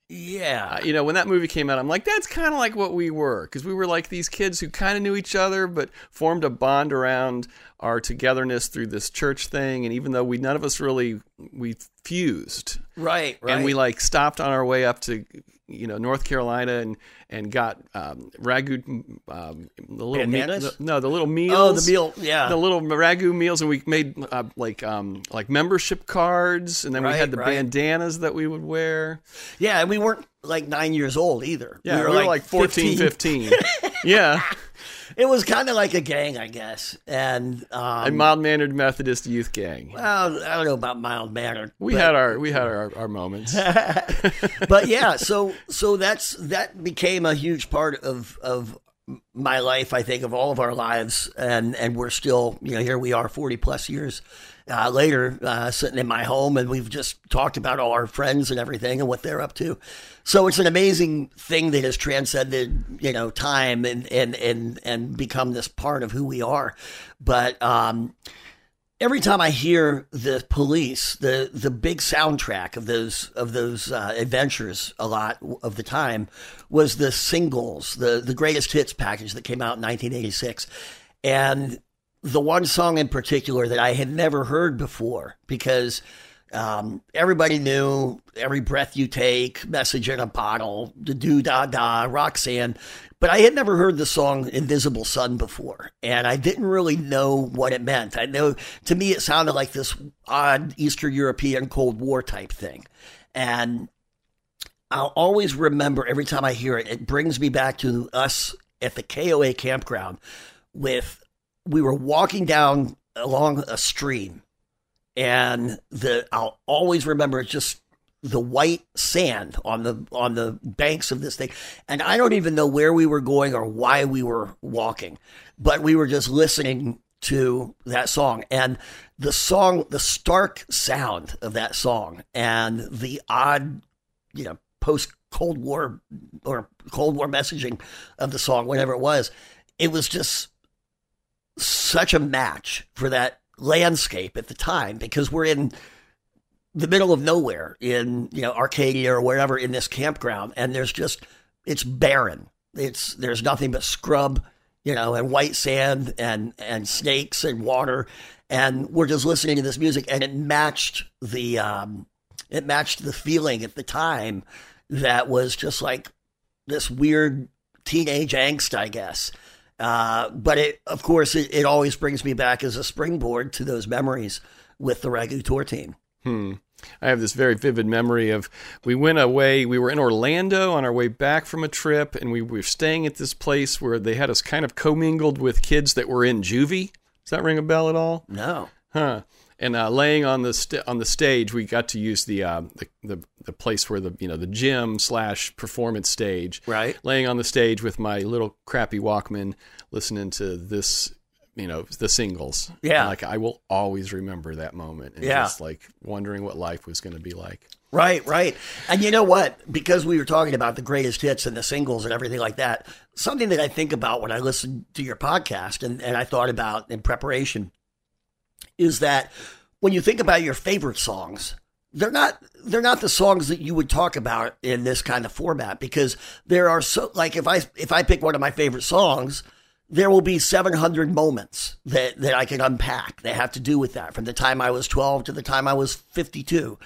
Yeah. Uh, you know, when that movie came out, I'm like, that's kind of like what we were. Because we were like these kids who kind of knew each other, but formed a bond around our togetherness through this church thing. And even though we, none of us really, we fused. Right, right. And we like stopped on our way up to you know North Carolina and and got um, ragu um, the little me- the, no the little meals oh the meal yeah the little ragu meals and we made uh, like um, like membership cards and then right, we had the right. bandanas that we would wear yeah and we weren't like nine years old either yeah we were, we were like, like 14 15, 15. yeah it was kind of like a gang, I guess, and um, a mild mannered Methodist youth gang. Well, I don't know about mild mannered. We but, had our we had our, our moments, but yeah, so so that's that became a huge part of of my life. I think of all of our lives, and and we're still you know here we are forty plus years uh, later, uh, sitting in my home, and we've just talked about all our friends and everything and what they're up to. So it's an amazing thing that has transcended, you know, time and and and and become this part of who we are. But um, every time I hear the police, the the big soundtrack of those of those uh, adventures, a lot of the time was the singles, the the greatest hits package that came out in 1986, and the one song in particular that I had never heard before because um, everybody knew every breath you take, message in a bottle, the do da da, Roxanne. But I had never heard the song Invisible Sun before, and I didn't really know what it meant. I know to me it sounded like this odd Eastern European Cold War type thing. And I'll always remember every time I hear it, it brings me back to us at the KOA campground with we were walking down along a stream, and the I'll always remember just the white sand on the on the banks of this thing, and I don't even know where we were going or why we were walking, but we were just listening to that song. And the song the stark sound of that song and the odd you know post cold war or cold war messaging of the song whatever it was it was just such a match for that landscape at the time because we're in the middle of nowhere in you know Arcadia or wherever in this campground and there's just it's barren. It's there's nothing but scrub you know and white sand and and snakes and water. And we're just listening to this music and it matched the um it matched the feeling at the time that was just like this weird teenage angst I guess uh, but it, of course, it, it, always brings me back as a springboard to those memories with the Ragu Tour team. Hmm. I have this very vivid memory of we went away. We were in Orlando on our way back from a trip, and we were staying at this place where they had us kind of commingled with kids that were in juvie. Does that ring a bell at all? No. Huh and uh, laying on the st- on the stage, we got to use the, uh, the, the the place where the you know the gym slash performance stage. Right. Laying on the stage with my little crappy Walkman, listening to this, you know, the singles. Yeah. And like I will always remember that moment. And yeah. Just like wondering what life was going to be like. Right, right. And you know what? Because we were talking about the greatest hits and the singles and everything like that, something that I think about when I listen to your podcast and, and I thought about in preparation is that when you think about your favorite songs, they're not they're not the songs that you would talk about in this kind of format because there are so like if I if I pick one of my favorite songs, there will be 700 moments that that I can unpack that have to do with that from the time I was 12 to the time I was 52.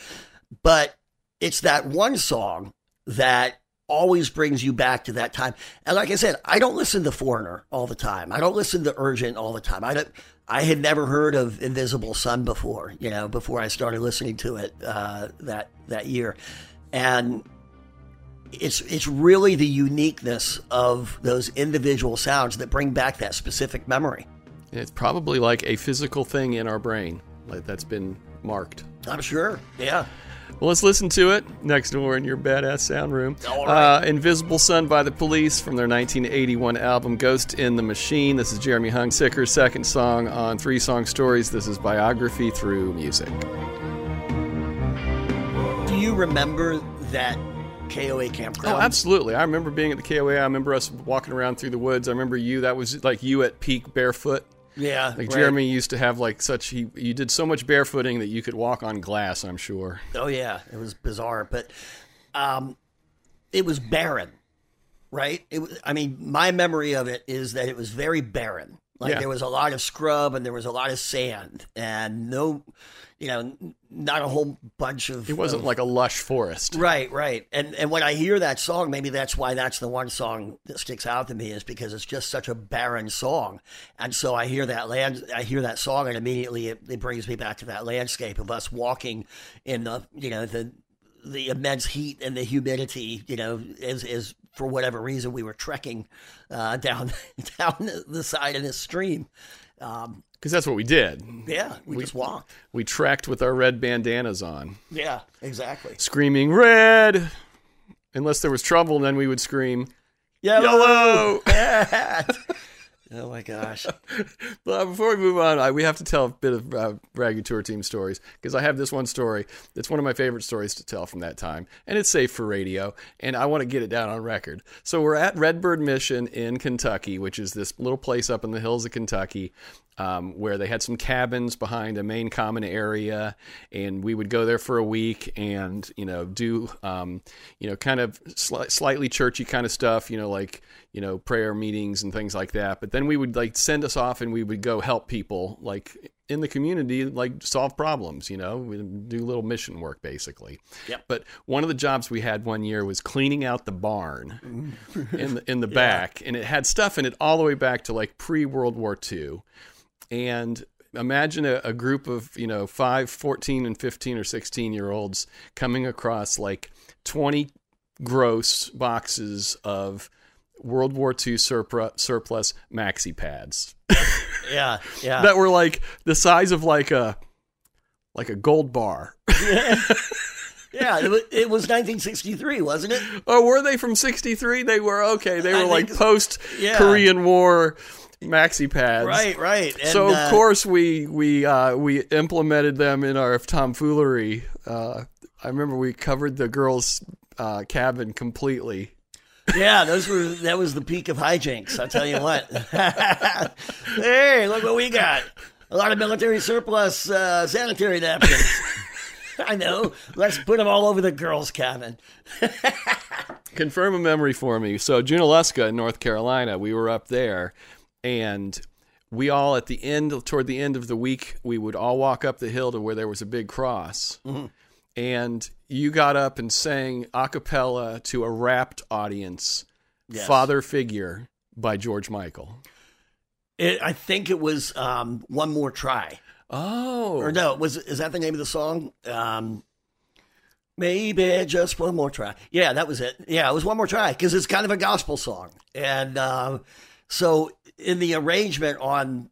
But it's that one song that always brings you back to that time. And like I said, I don't listen to Foreigner all the time. I don't listen to Urgent all the time. I don't. I had never heard of Invisible Sun before, you know, before I started listening to it uh, that that year, and it's it's really the uniqueness of those individual sounds that bring back that specific memory. It's probably like a physical thing in our brain, like that's been marked. I'm sure. Yeah. Well, let's listen to it next door in your badass sound room. All right. Uh, Invisible Sun by the Police from their 1981 album Ghost in the Machine. This is Jeremey Hunsicker's second song on Three Song Stories. This is Biography Through Music. Do you remember that KOA campground? Oh, absolutely. I remember being at the KOA. I remember us walking around through the woods. I remember you. That was like you at peak barefoot. Yeah. Like right. Jeremey used to have like such he you did so much barefooting that you could walk on glass, I'm sure. Oh yeah, it was bizarre, but um, it was barren, right? It was. I mean, my memory of it is that it was very barren. Like Yeah. there was a lot of scrub and there was a lot of sand and no, you know, not a whole bunch of. It wasn't of- like a lush forest. Right, right. And and when I hear that song, maybe that's why that's the one song that sticks out to me is because it's just such a barren song. And so I hear that land I hear that song and immediately it, it brings me back to that landscape of us walking in the you know, the the immense heat and the humidity, you know, is is for whatever reason we were trekking uh, down down the- side of this stream. Um, Because that's what we did. yeah, we, just walked. We trekked with our red bandanas on, Yeah, exactly. screaming red. Unless there was trouble, then we would scream Yellow. yellow. oh my gosh. But before we move on, I, we have to tell a bit of uh, Ragged Tour Team stories because I have this one story It's one of my favorite stories to tell from that time, and it's safe for radio, and I want to get it down on record. So we're at Redbird Mission in Kentucky, which is this little place up in the hills of Kentucky. Um, where they had some cabins behind a main common area, and we would go there for a week and you know do um, you know kind of sli- slightly churchy kind of stuff, you know like you know prayer meetings and things like that. But then we would like send us off and we would go help people like in the community, like solve problems. You know, we do little mission work basically. Yep. But one of the jobs we had one year was cleaning out the barn in the, in the back, and it had stuff in it all the way back to like pre World War II. And imagine a, a group of you know 5 14 and 15 or 16 year olds coming across like 20 gross boxes of world war ii surplus, surplus maxi pads Yeah, yeah. that were like the size of like a like a gold bar Yeah, it was, it was 1963, wasn't it? oh were they from 63 they were okay they I were like think- post yeah. korean war maxi pads Right, right. And, so uh, of course we we uh, we implemented them in our tomfoolery. Uh, I remember we covered the girls' uh, cabin completely. yeah, those were that was the peak of hijinks. I'll tell you what. hey, look what we got! A lot of military surplus uh, sanitary napkins. I know. Let's put them all over the girls' cabin. Confirm a memory for me. So Junaluska in North Carolina, we were up there, and we all at the end toward the end of the week we would all walk up the hill to where there was a big cross. And you got up and sang a cappella to a rapt audience, Yes. Father Figure by George Michael. It, I think it was um, one more try. Oh. Or no, was is that the name of the song? Um, maybe just one more try. Yeah, that was it. Yeah, it was one more try because it's kind of a gospel song, and um, so in the arrangement on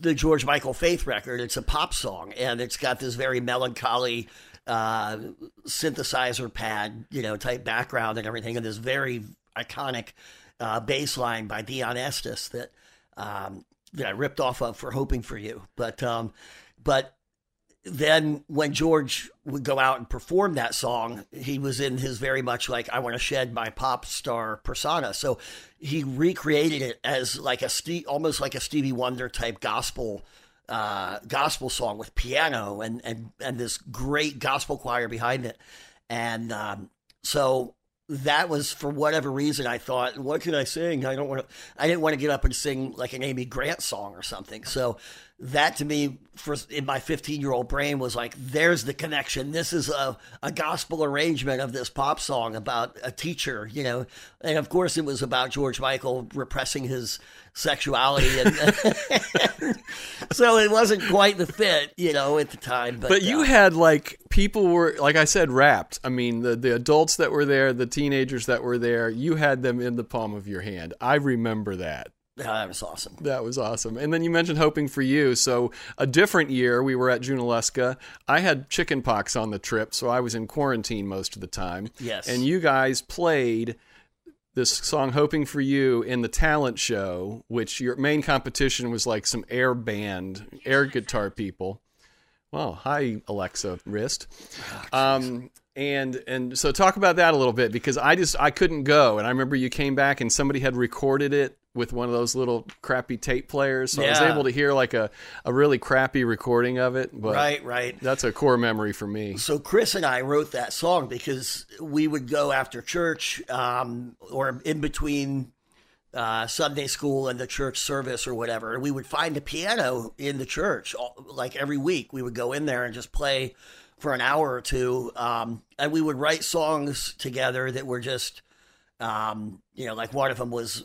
the George Michael Faith record, it's a pop song, and it's got this very melancholy uh, synthesizer pad, you know, type background and everything, and this very iconic uh, bass line by Deon Estus that um, that I ripped off of for "Hoping for You," but um, but then when George would go out and perform that song, he was in his very much like I want to shed my pop star persona. So he recreated it as like a Ste- almost like a Stevie Wonder type gospel uh, gospel song with piano and and and this great gospel choir behind it. And um, so that was for whatever reason I thought, what can I sing? I don't want to. I didn't want to get up and sing like an Amy Grant song or something. So that to me, for in my 15 year old brain, was like, there's the connection. This is a, a gospel arrangement of this pop song about a teacher, you know. And of course, it was about George Michael repressing his sexuality. And, so it wasn't quite the fit, you know, at the time. But, But you uh, had like people were like I said wrapped. I mean the the adults that were there, the teenagers that were there, you had them in the palm of your hand. I remember that. That was awesome. That was awesome. And then you mentioned hoping for you. So a different year, we were at Junaluska. I had chicken pox on the trip, so I was in quarantine most of the time. Yes. And you guys played this song "Hoping for You" in the talent show, which your main competition was like some air band, air guitar people. Well, hi Alexa wrist. Um, and and so talk about that a little bit because I just I couldn't go, and I remember you came back and somebody had recorded it with one of those little crappy tape players, so I was able to hear like a a really crappy recording of it. But Right, right. that's a core memory for me. So Chris and I wrote that song because we would go after church um, or in between uh, Sunday school and the church service or whatever. And we would find a piano in the church all, like every week. We would go in there and just play for an hour or two. Um, and we would write songs together that were just, um, you know, like one of them was,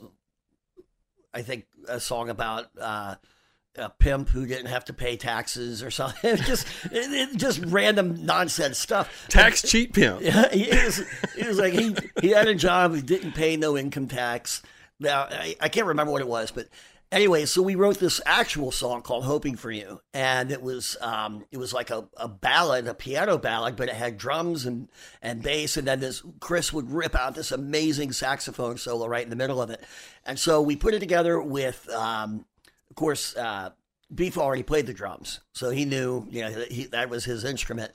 I think, a song about. Uh, a pimp who didn't have to pay taxes or something. just it, it- just random nonsense stuff. Tax cheat pimp. Yeah, it was, it was like he, he had a job, he didn't pay no income tax. Now, I, I can't remember what it was, but anyway, so we wrote this actual song called Hoping for You. And it was um, it was like a, a ballad, a piano ballad, but it had drums and, and bass. And then this Chris would rip out this amazing saxophone solo right in the middle of it. And so we put it together with, um, of course, uh, Beef already played the drums, so he knew, you know, that he, that was his instrument.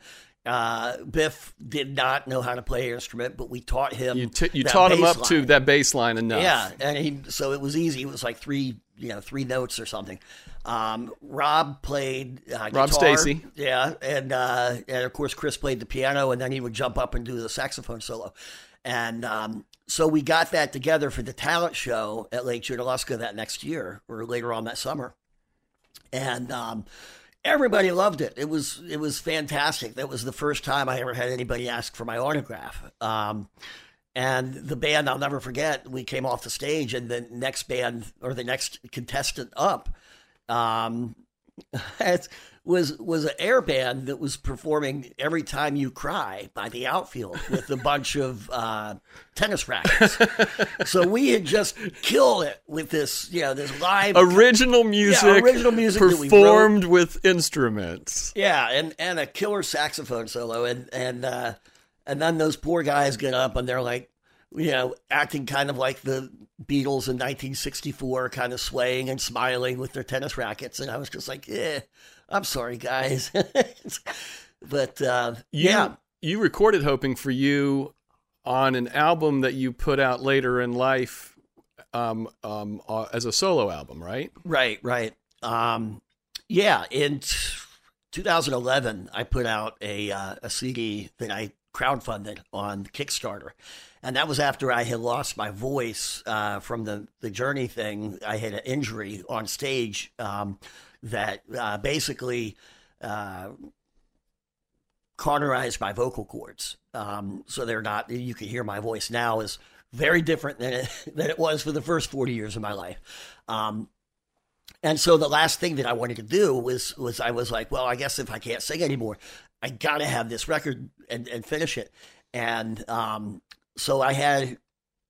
Uh, Biff did not know how to play an instrument, but we taught him. You t- you taught him up to that bass line enough. Yeah, and he so it was easy. It was like three, you know, three notes or something. Um, Rob played uh, Rob. Stacy. Yeah, and uh, and of course Chris played the piano, and then he would jump up and do the saxophone solo. And um, so we got that together for the talent show at Lake Junaluska that next year or later on that summer, and. Um, Everybody loved it. It was it was fantastic. That was the first time I ever had anybody ask for my autograph. Um, and the band I'll never forget. We came off the stage, and the next band or the next contestant up um, was was an air band that was performing "Every Time You Cry" by the Outfield with a bunch of uh, tennis rackets. so we had just killed it with this, you know, this live Original music, original music performed with instruments. Yeah, and and a killer saxophone solo, and and uh, and then those poor guys get up and they're like, you know, acting kind of like the Beatles in 1964, kind of swaying and smiling with their tennis rackets, and I was just like, yeah, I'm sorry, guys, but uh, You, yeah, you recorded "Hoping for You" on an album that you put out later in life um, um, uh, as a solo album, right? right, right, um, yeah. In t- 2011, I put out a uh, a CD that I crowdfunded on Kickstarter. And that was after I had lost my voice uh, from the, the journey thing. I had an injury on stage um, that uh, basically uh, cauterized my vocal cords. Um, so they're not, you can hear my voice now is very different than it, than it was for the first 40 years of my life. Um, and so the last thing that I wanted to do was was I was like, well, I guess if I can't sing anymore, I got to have this record and, and finish it. And um, so I had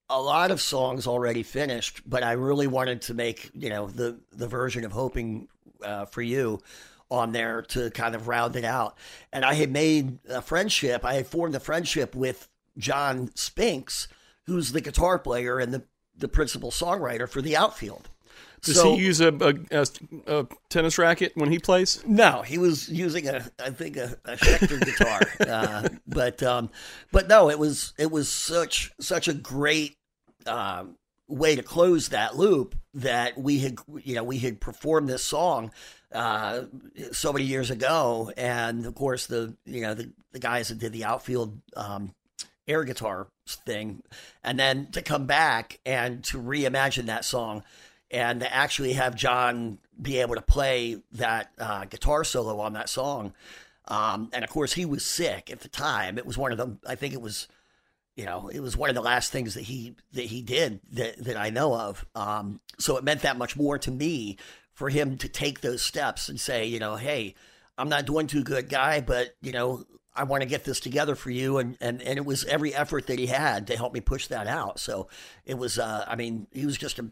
a lot of songs already finished, but I really wanted to make you know the the version of "Hoping uh, for You" on there to kind of round it out. And I had made a friendship. I had formed a friendship with John Spinks, who's the guitar player and the the principal songwriter for the Outfield. Does So- he use a, a, a, tennis racket when he plays? No, he was using a, I think a, a Schecter guitar, uh, but um, but no, it was it was such such a great um way to close that loop that we had you know we had performed this song uh, so many years ago, and of course the you know the, the guys that did the outfield um, air guitar thing, and then to come back and to reimagine that song and to actually have John be able to play that uh, guitar solo on that song. Um, and of course, he was sick at the time. It was one of the, I think it was, you know, it was one of the last things that he that he did that that I know of. Um, so it meant that much more to me for him to take those steps and say, you know, hey, I'm not doing too good, guy, but you know, I want to get this together for you. And, and, and it was every effort that he had to help me push that out. So it was, uh, I mean, he was just a,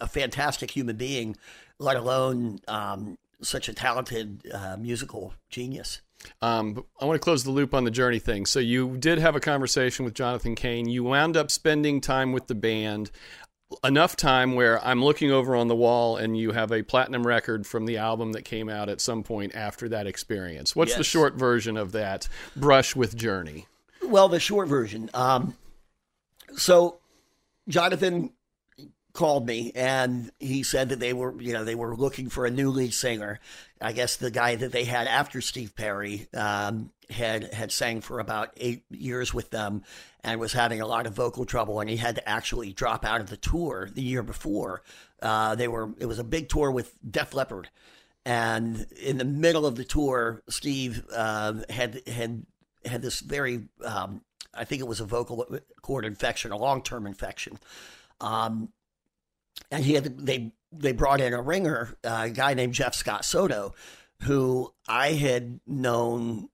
a fantastic human being, let alone um, such a talented uh, musical genius. Um, I want to close the loop on the journey thing. So you did have a conversation with Jonathan Cain. You wound up spending time with the band enough time where I'm looking over on the wall and you have a platinum record from the album that came out at some point after that experience. What's yes. the short version of that brush with Journey? Well, the short version. Um, so Jonathan called me and he said that they were, you know, they were looking for a new lead singer. I guess the guy that they had after Steve Perry um, had had sang for about eight years with them and was having a lot of vocal trouble, and he had to actually drop out of the tour the year before. Uh, they were it was a big tour with Def Leppard, and in the middle of the tour, Steve uh, had had had this very um, I think it was a vocal cord infection, a long term infection. Um, and he had they they brought in a ringer, uh, a guy named Jeff Scott Soto, who I had known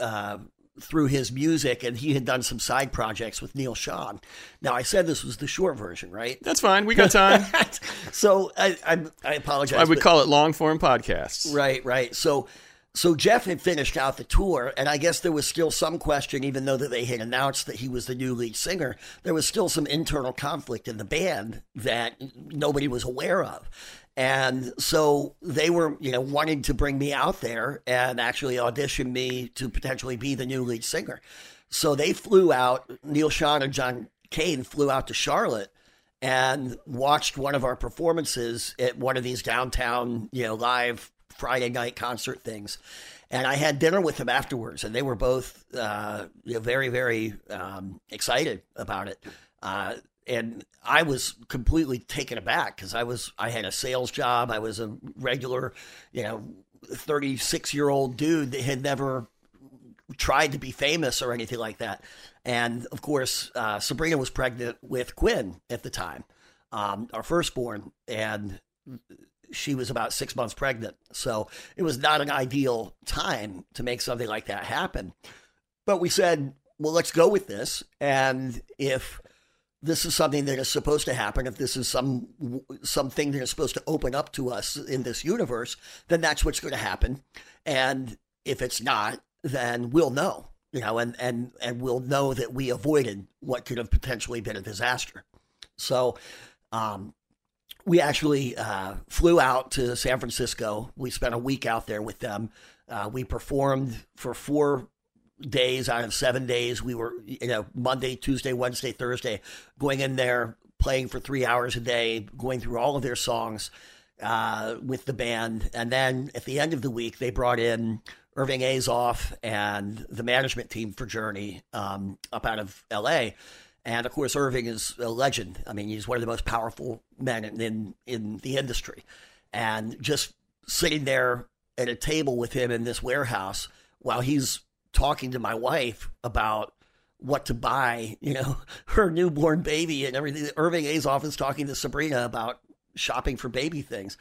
uh, through his music, and he had done some side projects with Neal Schon. Now, I said this was the short version, right? That's fine. We got time. so I, I, I, apologize. I would but, call it long form podcasts. Right, right. So so Jeff had finished out the tour, and I guess there was still some question, even though that they had announced that he was the new lead singer. There was still some internal conflict in the band that nobody was aware of. And so they were, you know, wanting to bring me out there and actually audition me to potentially be the new lead singer. So they flew out, Neal Schon and John Cain flew out to Charlotte and watched one of our performances at one of these downtown, you know, live Friday night concert things. And I had dinner with them afterwards, and they were both uh, you know, very, very um, excited about it. Uh, and I was completely taken aback because I was I had a sales job. I was a regular, you know, thirty six year old dude that had never tried to be famous or anything like that. And of course, uh, Sabrina was pregnant with Quinn at the time, um, our firstborn, and she was about six months pregnant. So it was not an ideal time to make something like that happen. But we said, well, let's go with this. And if this is something that is supposed to happen, if this is some something that is supposed to open up to us in this universe, then that's what's going to happen. And if it's not, then we'll know, you know, and and and we'll know that we avoided what could have potentially been a disaster. So, um, we actually uh, flew out to San Francisco. We spent a week out there with them. Uh, we performed for four days out of seven days. We were, you know, Monday, Tuesday, Wednesday, Thursday, going in there, playing for three hours a day, going through all of their songs uh, with the band. And then at the end of the week, they brought in Irving Azoff and the management team for Journey um, up out of LA. And of course, Irving is a legend. I mean, he's one of the most powerful men in, in, in the industry. And just sitting there at a table with him in this warehouse while he's talking to my wife about what to buy, you know, her newborn baby and everything. Irving Azoff is talking to Sabrina about shopping for baby things.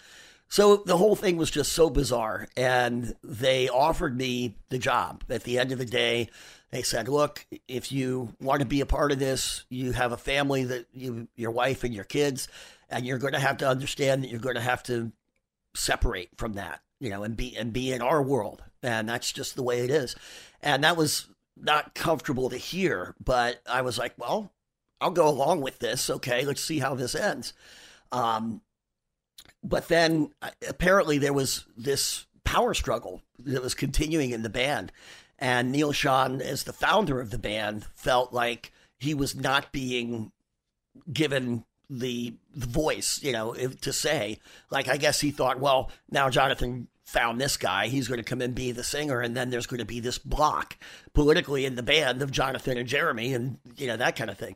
So the whole thing was just so bizarre. And they offered me the job. At the end of the day, they said, look, if you want to be a part of this, you have a family that you, your wife and your kids, and you're going to have to understand that you're going to have to separate from that, you know, and be, and be in our world. And that's just the way it is. And that was not comfortable to hear, but I was like, well, I'll go along with this. Okay, let's see how this ends. Um, but then uh, apparently there was this power struggle that was continuing in the band and Neal Schon, as the founder of the band, felt like he was not being given the, the voice, you know, to say. Like, I guess he thought, well, now Jonathan found this guy. He's going to come and be the singer, and then there's going to be this block politically in the band of Jonathan and Jeremey, and you know that kind of thing.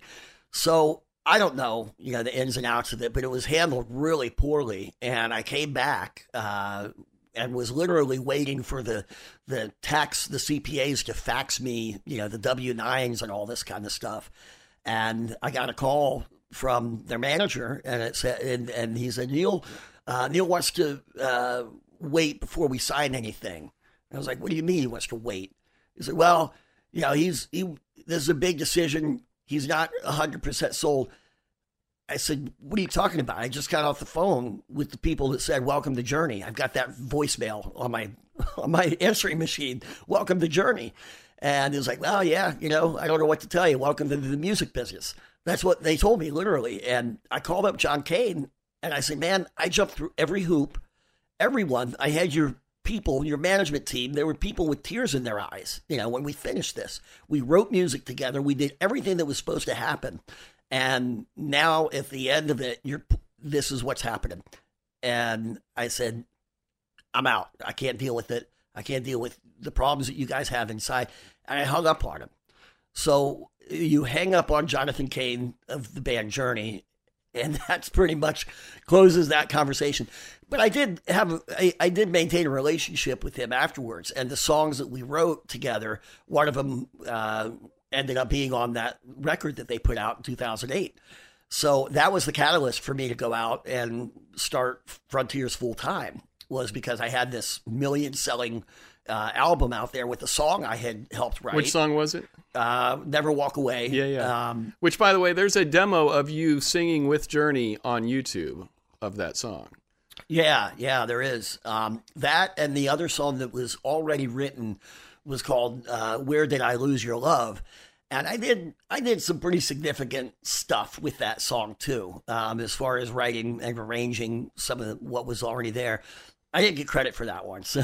So I don't know, you know, the ins and outs of it, but it was handled really poorly. And I came back uh, and was literally waiting for the the tax, the CPAs to fax me, you know, the W nines and all this kind of stuff. And I got a call from their manager, and it said, and, and he said, Neil, uh, Neil wants to uh, wait before we sign anything. I was like, what do you mean he wants to wait? He said, well, you know, he's he. This is a big decision. He's not hundred percent sold. I said, "What are you talking about?" I just got off the phone with the people that said, "Welcome to Journey." I've got that voicemail on my on my answering machine. Welcome to Journey, and it was like, "Well, yeah, you know, I don't know what to tell you. Welcome to the music business." That's what they told me literally. And I called up John Cain and I said, "Man, I jumped through every hoop. Everyone. I had your people, your management team, there were people with tears in their eyes. You know, when we finished this, we wrote music together. We did everything that was supposed to happen. And now at the end of it, you're this is what's happening. And I said, I'm out. I can't deal with it. I can't deal with the problems that you guys have inside. And I hung up on him. So you hang up on Jonathan Cain of the band Journey, and that's pretty much closes that conversation. But I did have I, I, did maintain a relationship with him afterwards, and the songs that we wrote together, one of them uh, ended up being on that record that they put out in 2008. So that was the catalyst for me to go out and start Frontiers full time. Was because I had this million selling uh, album out there with a song I had helped write. Which song was it? Uh, Never Walk Away. Yeah, yeah. Um, Which, by the way, there's a demo of you singing with Journey on YouTube of that song. Yeah, yeah, there is. Um, that and the other song that was already written was called uh, "Where Did I Lose Your Love," and I did I did some pretty significant stuff with that song too, um, as far as writing and arranging some of what was already there. I didn't get credit for that one, so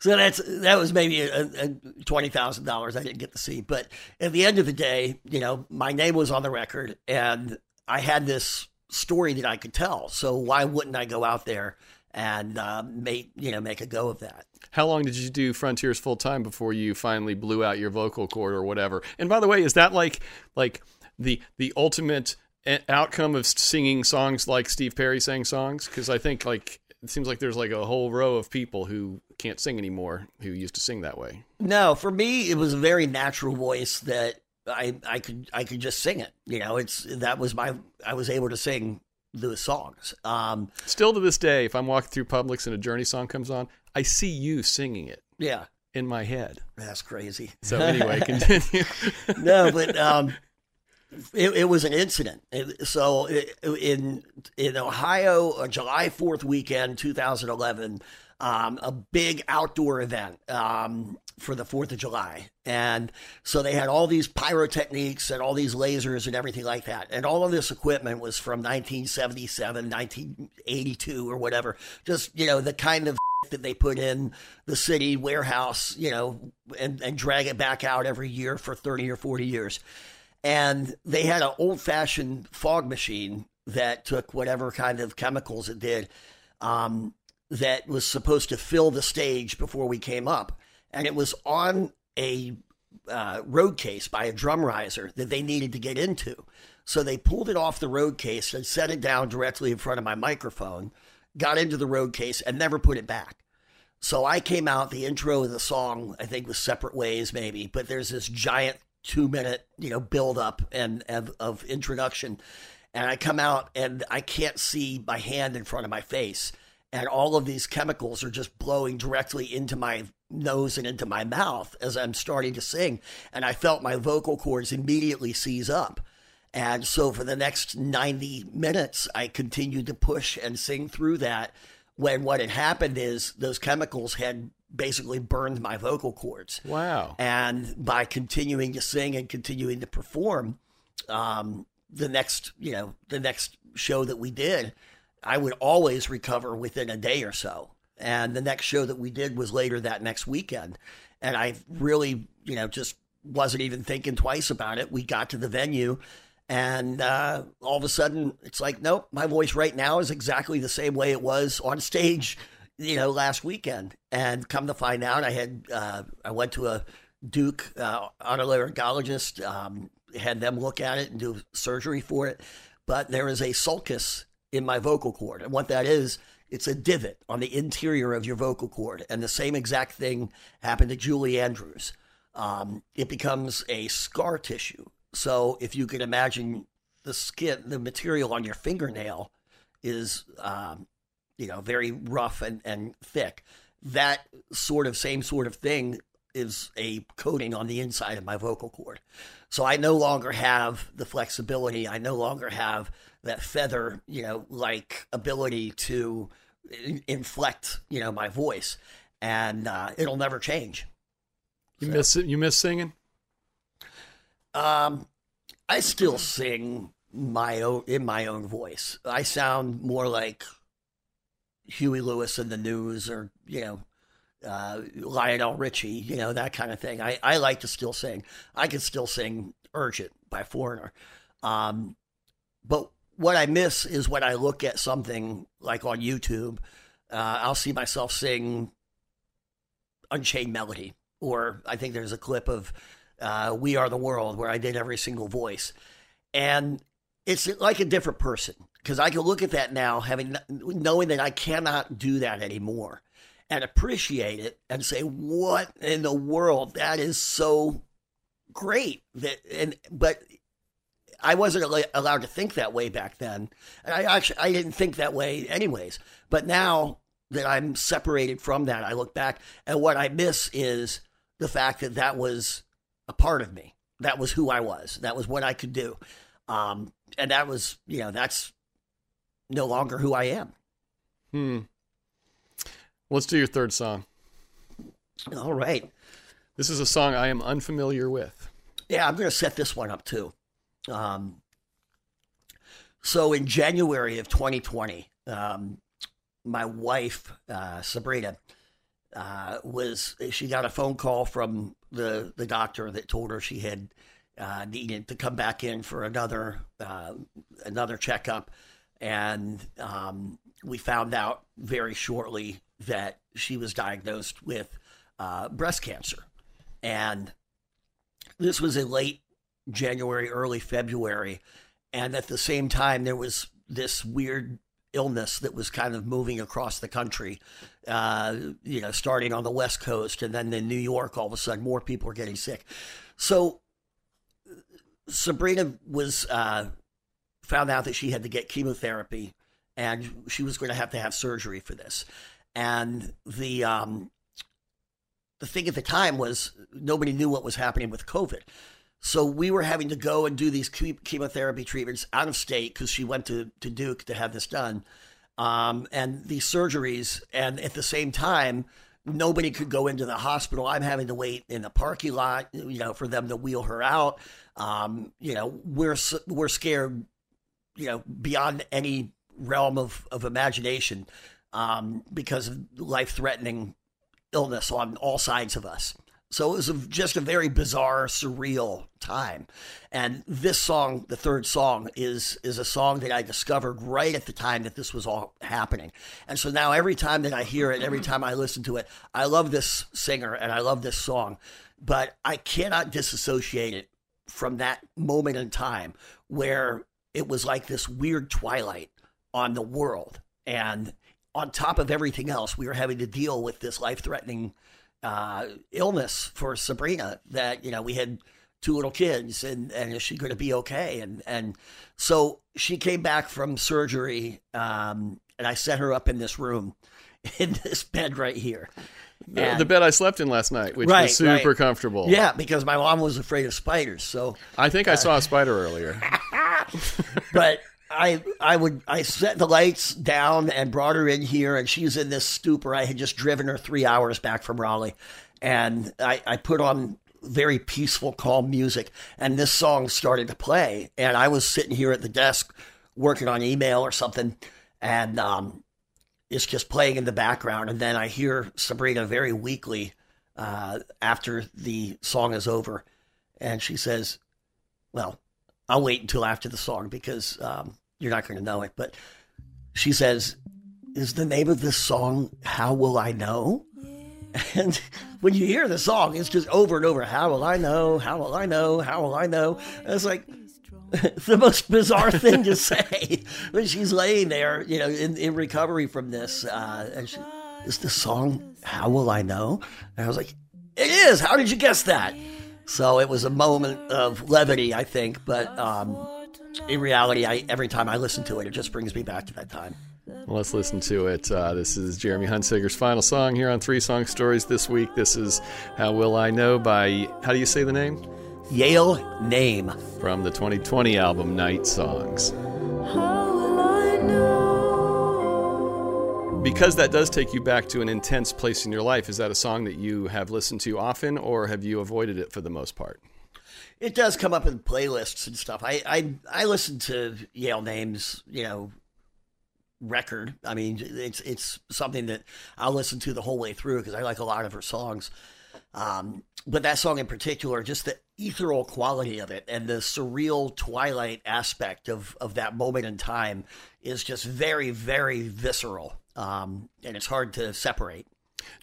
so that's that was maybe a, a twenty thousand dollars I didn't get to see. But at the end of the day, you know, my name was on the record, and I had this story that I could tell. So why wouldn't I go out there and uh, make you know make a go of that? How long did you do Frontiers full time before you finally blew out your vocal cord or whatever? And by the way, is that like like the the ultimate outcome of singing songs like Steve Perry sang songs? Because I think like it seems like there's like a whole row of people who can't sing anymore who used to sing that way. No, for me, it was a very natural voice that I I could I could just sing it. You know, it's that was my I was able to sing the songs. Um, Still to this day, if I'm walking through Publix and a Journey song comes on, I see you singing it. Yeah. In my head. That's crazy. So anyway, continue. no, but um, it, it, was an incident. It, so it, in in Ohio, uh, July Fourth weekend, 2011, um, a big outdoor event um, for the Fourth of July, and so they had all these pyrotechnics and all these lasers and everything like that, and all of this equipment was from 1977, 1982, or whatever. Just you know the kind of that they put in the city warehouse, you know, and, and drag it back out every year for 30 or 40 years. And they had an old fashioned fog machine that took whatever kind of chemicals it did um, that was supposed to fill the stage before we came up. And it was on a uh, road case by a drum riser that they needed to get into. So they pulled it off the road case and set it down directly in front of my microphone, got into the road case, and never put it back. So I came out, the intro of the song, I think was Separate Ways, maybe, but there's this giant two minute, you know, build up and, and of introduction. And I come out and I can't see my hand in front of my face. And all of these chemicals are just blowing directly into my nose and into my mouth as I'm starting to sing. And I felt my vocal cords immediately seize up. And so for the next 90 minutes, I continued to push and sing through that. When what had happened is those chemicals had basically burned my vocal cords. Wow. And by continuing to sing and continuing to perform, um, the next, you know, the next show that we did, I would always recover within a day or so. And the next show that we did was later that next weekend. And I really, you know, just wasn't even thinking twice about it. We got to the venue and uh, all of a sudden it's like, nope, my voice right now is exactly the same way it was on stage you know, last weekend. And come to find out, I had uh, I went to a Duke uh, otolaryngologist. Um, had them look at it and do surgery for it. But there is a sulcus in my vocal cord. And what that is, it's a divot on the interior of your vocal cord. And the same exact thing happened to Julie Andrews. Um, it becomes a scar tissue. So if you could imagine the skin, the material on your fingernail is, um, you know, very rough and, and thick. That sort of same sort of thing is a coating on the inside of my vocal cord. So I no longer have the flexibility. I no longer have that feather, you know, like ability to inflect, you know, my voice, and uh, it'll never change. You so. miss you miss singing. Um, I still sing my own in my own voice. I sound more like Huey Lewis in the news, or you know, uh, Lionel Richie, you know, that kind of thing. I, I like to still sing. I can still sing Urgent by Foreigner. Um, but what I miss is when I look at something like on YouTube, uh, I'll see myself sing Unchained Melody, or I think there's a clip of uh, We Are the World where I did every single voice. And it's like a different person because I can look at that now, having knowing that I cannot do that anymore and appreciate it and say, what in the world? That is so great. That and but I wasn't allowed to think that way back then. And I actually I didn't think that way anyways. But now that I'm separated from that, I look back and what I miss is the fact that that was a part of me. That was who I was. That was what I could do. Um, and that was, you know, that's no longer who I am. Hmm. Let's do your third song. All right. This is a song I am unfamiliar with. Yeah, I'm going to set this one up too. Um, so in January of 2020, um, my wife uh, Sabrina uh, was she got a phone call from the the doctor that told her she had uh, needed to come back in for another uh, another checkup, and um, we found out very shortly that she was diagnosed with uh, breast cancer. And this was in late January, early February. And at the same time, there was this weird illness that was kind of moving across the country, uh, you know, starting on the West Coast. And then in New York, all of a sudden, more people were getting sick. So Sabrina was uh, found out that she had to get chemotherapy and she was going to have to have surgery for this. And the um, the thing at the time was nobody knew what was happening with COVID. So we were having to go and do these chemotherapy treatments out of state because she went to, to Duke to have this done. Um, and these surgeries. And at the same time, nobody could go into the hospital. I'm having to wait in the parking lot, you know, for them to wheel her out. Um, you know, we're, we're scared, you know, beyond any realm of, of imagination um, because of life threatening illness on all sides of us. So it was a, just a very bizarre, surreal time. And this song, the third song, is is a song that I discovered right at the time that this was all happening. And so now every time that I hear it, every time I listen to it, I love this singer and I love this song. But I cannot disassociate it from that moment in time where it was like this weird twilight on the world. And on top of everything else, we were having to deal with this life threatening uh, illness for Sabrina that, you know, we had two little kids and, and is she going to be okay? And, and so she came back from surgery um, and I set her up in this room in this bed right here. The, the, bed I slept in last night, which right, was super right. comfortable. Yeah, because my mom was afraid of spiders. So I think I uh, saw a spider earlier. but I I would I set the lights down and brought her in here, and she's in this stupor. I had just driven her three hours back from Raleigh, and I, I put on very peaceful, calm music, and this song started to play, and I was sitting here at the desk working on email or something, and um, it's just playing in the background, and then I hear Sabrina very weakly uh, after the song is over, and she says, "Well." I'll wait until after the song because um, you're not going to know it. But she says, Is the name of this song How Will I Know? And when you hear the song, it's just over and over. How will I know? How will I know? How will I know? And it's like the most bizarre thing to say when she's laying there, you know, in, in recovery from this. Uh, and she, is the song How Will I Know? And I was like, it is. How did you guess that? So it was a moment of levity, I think. But um, in reality, I, every time I listen to it, it just brings me back to that time. Well, let's listen to it. Uh, this is Jeremey Hunsicker's final song here on Three Song Stories this week. This is How Will I Know by, how do you say the name? Yael Naim. From the 2020 album Night Songs. Because that does take you back to an intense place in your life, is that a song that you have listened to often or have you avoided it for the most part? It does come up in playlists and stuff. I I, I listen to Yael Naim's, you know, record. I mean, it's it's something that I'll listen to the whole way through because I like a lot of her songs. Um, but that song in particular, just the ethereal quality of it and the surreal twilight aspect of of that moment in time is just very very visceral, um, and it's hard to separate.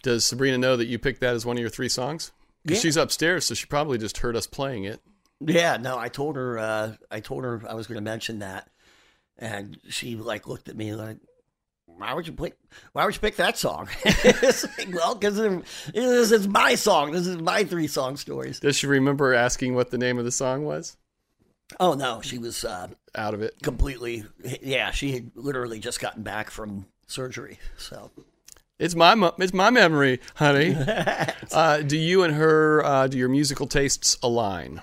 Does Sabrina know that you picked that as one of your three songs? Because Yeah. she's upstairs, so she probably just heard us playing it. Yeah, no, I told her uh, I told her I was going to mention that, and she like looked at me like, "Why would you pick? Why would you pick that song?" Like, well, because this is my song. This is my three song stories. Does she remember asking what the name of the song was? Oh no, she was uh, Out of it. completely. Yeah, she had literally just gotten back from surgery. So It's my mo- it's my memory, honey. uh, do you and her uh, do your musical tastes align?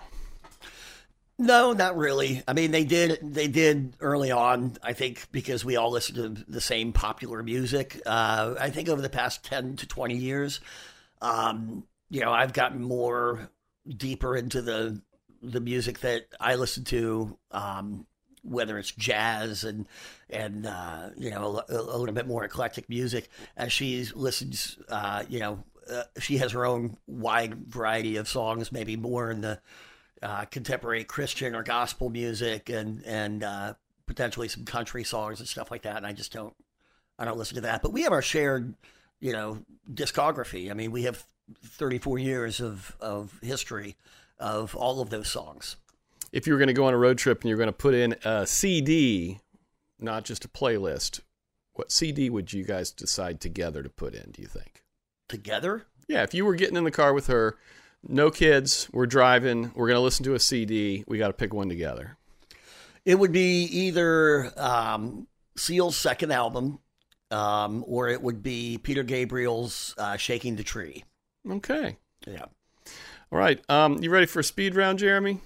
no, not really. I mean, they did. They did early on. I think because we all listened to the same popular music. Uh, I think over the past ten to twenty years, um, you know, I've gotten more deeper into the the music that I listen to, um, whether it's jazz and and uh, you know a, a little bit more eclectic music. As she listens, uh, you know, uh, she has her own wide variety of songs, maybe more in the uh, contemporary Christian or gospel music, and and uh, potentially some country songs and stuff like that. And I just don't, I don't listen to that. But we have our shared, you know, discography. I mean, we have 34 years of of history of all of those songs. If you were going to go on a road trip and you're going to put in a CD, not just a playlist, what CD would you guys decide together to put in? Do you think? Together, Yeah, if you were getting in the car with her, no kids, we're driving, we're going to listen to a CD, we got to pick one together. it would be either um, Seal's second album, um, or it would be Peter Gabriel's uh, "Shaking the Tree." Okay. Yeah. All right. Um, you ready for a speed round, Jeremey?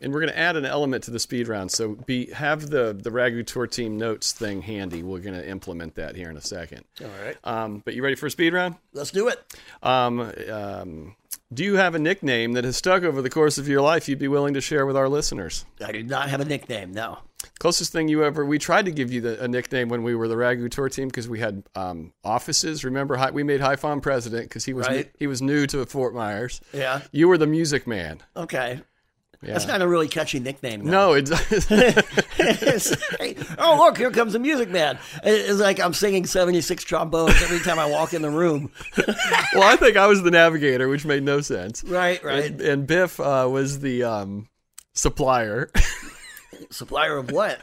And we're going to add an element to the speed round. So be have the the Ragu Tour team notes thing handy. We're going to implement that here in a second. All right. Um, but you ready for a speed round? Let's do it. Um, um, do you have a nickname that has stuck over the course of your life you'd be willing to share with our listeners? I do not have a nickname. No. Closest thing you ever, we tried to give you the, a nickname when we were the Ragu Tour team because we had um, offices. Remember, Hi- we made Fawn president because he was Right. he was new to Fort Myers. Yeah. You were the music man. Okay. Yeah. That's not a really catchy nickname. though. No, it's It's like, oh, look, here comes the music man. It's like I'm singing 76 trombones every time I walk in the room. well, I think I was the navigator, which made no sense. Right, right. And, and Biff uh, was the um, supplier. Supplier of what?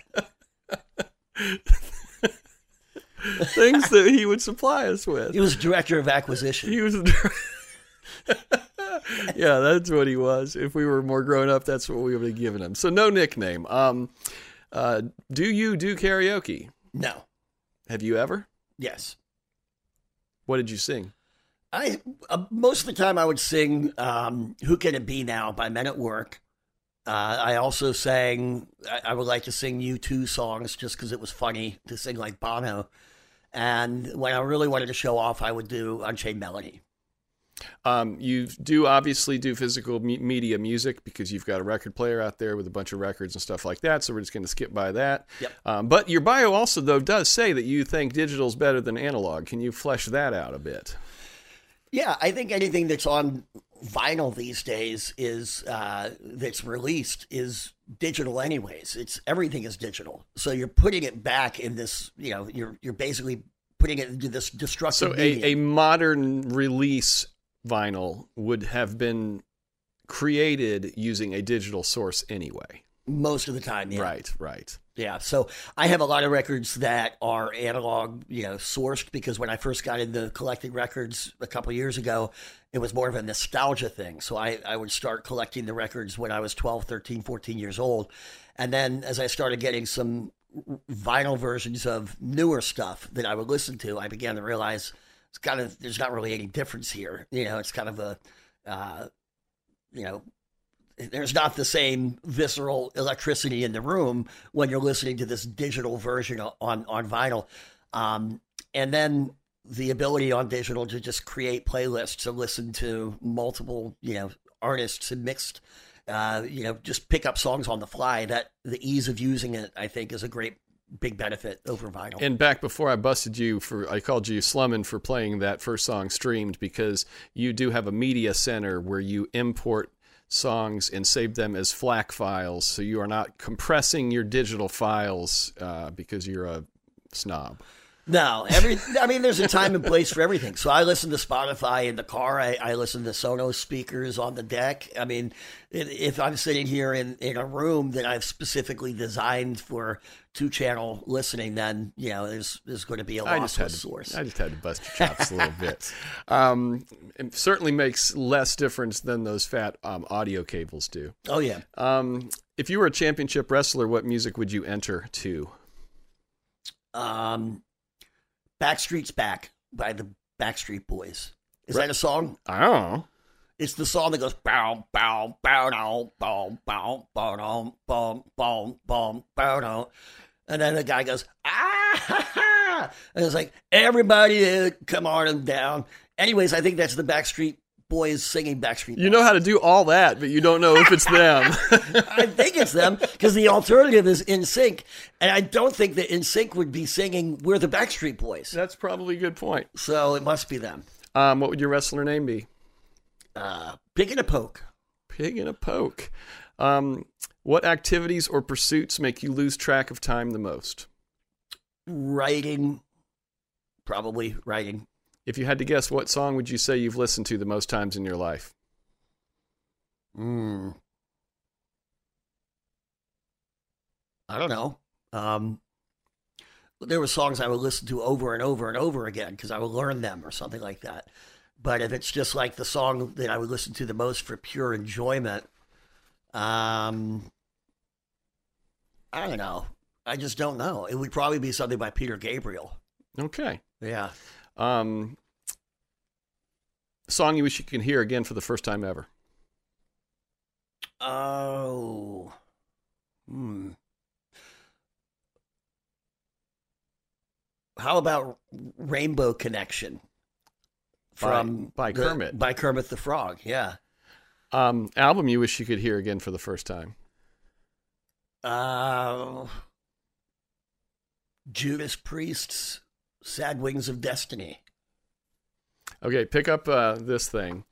Things that he would supply us with. He was director of acquisition. He was. Yeah, that's what he was. If we were more grown up, that's what we would have given him. So no nickname. Um, uh, do you do karaoke? No. Have you ever? Yes. What did you sing? I uh, most of the time I would sing um, "Who Can It Be Now" by Men at Work. Uh, I also sang. I, I would like to sing "U2 songs just because it was funny to sing like Bono. And when I really wanted to show off, I would do Unchained Melody. Um, you do obviously do physical me- media music because you've got a record player out there with a bunch of records and stuff like that. So we're just going to skip by that. Yep. Um, but your bio also though does say that you think digital's better than analog. Can you flesh that out a bit? Yeah, I think anything that's on vinyl these days is uh, that's released is digital anyways. It's everything is digital. So you're putting it back in this, you know, you're you're basically putting it into this destructive. So a, a modern release vinyl would have been created using a digital source anyway. most of the time, yeah. Right, right. Yeah, so I have a lot of records that are analog, you know, sourced because when I first got into collecting records a couple years ago, it was more of a nostalgia thing. So I, I would start collecting the records when I was 12, 13, 14 years old. And then as I started getting some vinyl versions of newer stuff that I would listen to, I began to realize it's kind of, there's not really any difference here. You know, it's kind of a, uh, you know, there's not the same visceral electricity in the room when you're listening to this digital version on on vinyl um, and then the ability on digital to just create playlists and listen to multiple you know artists and mixed uh, you know just pick up songs on the fly that the ease of using it i think is a great big benefit over vinyl And back before I busted you for, I called you Slummin for playing that first song streamed because you do have a media center where you import songs and save them as FLAC files. So you are not compressing your digital files uh, because you're a snob. No, every. I mean, there's a time and place for everything. So I listen to Spotify in the car. I, I listen to Sonos speakers on the deck. I mean, if if I'm sitting here in, in a room that I've specifically designed for two channel listening, then you know there's there's going to be a I just had lossless to, source. I just had to bust your chops a little bit. Um, it certainly makes less difference than those fat um, audio cables do. oh yeah, Um, if you were a championship wrestler, what music would you enter to? um, Backstreet's Back by the Backstreet Boys. Is that a song? I don't know. It's the song that goes bow bow bow bow bow bow bow bow bow bow down, and then the guy goes ah ha, ha. and it's like everybody uh, come on and down. Anyways, I think that's the Backstreet Boys singing Backstreet. You know how to do all that, but you don't know if it's them. I think it's them because the alternative is NSYNC, and I don't think that NSYNC would be singing "We're the Backstreet Boys," That's probably a good point. so it must be them. Um, what would your wrestler name be? Uh, Big in a poke. Pig in a poke. Um, what activities or pursuits make you lose track of time the most? Writing, probably writing. If you had to guess, what song would you say you've listened to the most times in your life? Hmm. I don't know. Um, there were songs I would listen to over and over and over again because I would learn them or something like that. But if it's just like the song that I would listen to the most for pure enjoyment, um, I don't know. I just don't know. It would probably be something by Peter Gabriel. Okay. Yeah. Um, song you wish you could hear again for the first time ever. Oh. Hmm. How about Rainbow Connection from by the- Kermit. By Kermit the Frog. Yeah. Um, album you wish you could hear again for the first time. Uh, Judas Priest's Sad Wings of Destiny. Okay, pick up uh, this thing.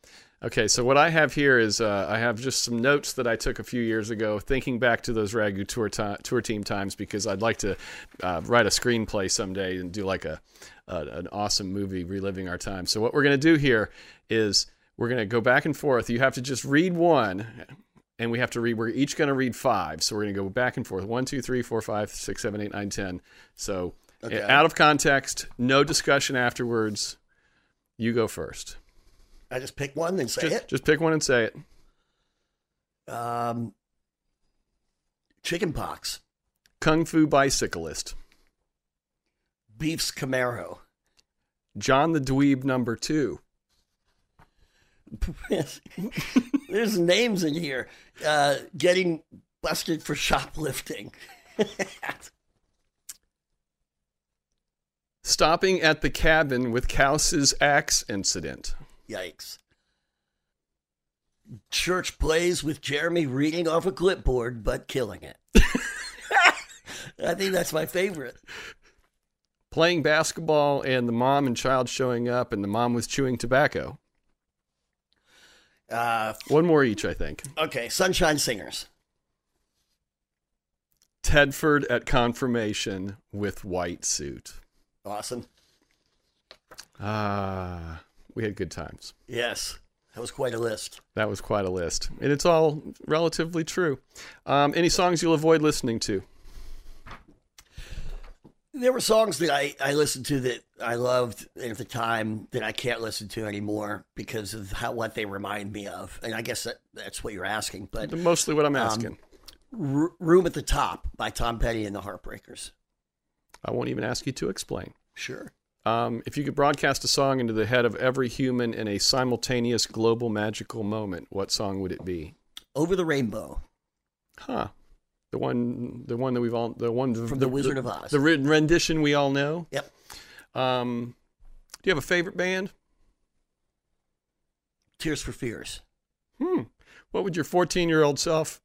Okay, so what I have here is uh, I have just some notes that I took a few years ago, thinking back to those Ragu tour tour team times because I'd like to uh, write a screenplay someday and do like a, a an awesome movie reliving our time. So what we're gonna do here is we're gonna go back and forth. You have to just read one, and we have to read. We're each gonna read five, so we're gonna go back and forth. One, two, three, four, five, six, seven, eight, nine, ten. So Okay. out of context, no discussion afterwards. You go first. I just pick one and say Just, it. just pick one and say it. Um, chicken pox. Kung Fu Bicyclist. Beef's Camaro. John the Dweeb number two. There's names in here. Uh, getting busted for shoplifting. Stopping at the cabin with Kaus's axe incident. Yikes. Church plays with Jeremey reading off a clipboard but killing it. I think that's my favorite. Playing basketball and the mom and child showing up and the mom was chewing tobacco. Uh, One more each, I think. okay, Sunshine Singers. Tedford at confirmation with white suit. Awesome. Ah, we had good times. Yes, that was quite a list. That was quite a list, and it's all relatively true. Um, any songs you'll avoid listening to? There were songs that I, I listened to that I loved at the time that I can't listen to anymore because of how what they remind me of, and I guess that, that's what you're asking. But Mostly what I'm asking. R- "Room at the Top" by Tom Petty and the Heartbreakers. I won't even ask you to explain. Sure. Um, if you could broadcast a song into the head of every human in a simultaneous global magical moment, what song would it be? Over the Rainbow Huh. The one, the one that we've all, the one from The Wizard of Oz. the rendition we all know. Yep. Um, do you have a favorite band? Tears for Fears. Hmm. What would your 14 year old self,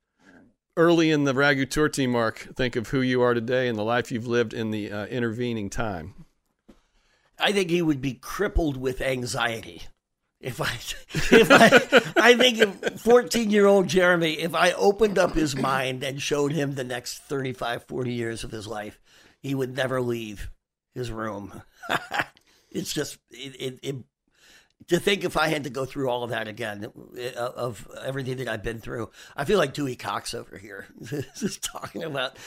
early in the Ragu Tour team, Mark, think of who you are today and the life you've lived in the uh, intervening time? I think he would be crippled with anxiety. If I, if I, I think if 14 year old Jeremey, if I opened up his mind and showed him the next 35, 40 years of his life, he would never leave his room. it's just, it, it, it, to think if I had to go through all of that again, uh, of everything that I've been through, I feel like Dewey Cox over here, just talking about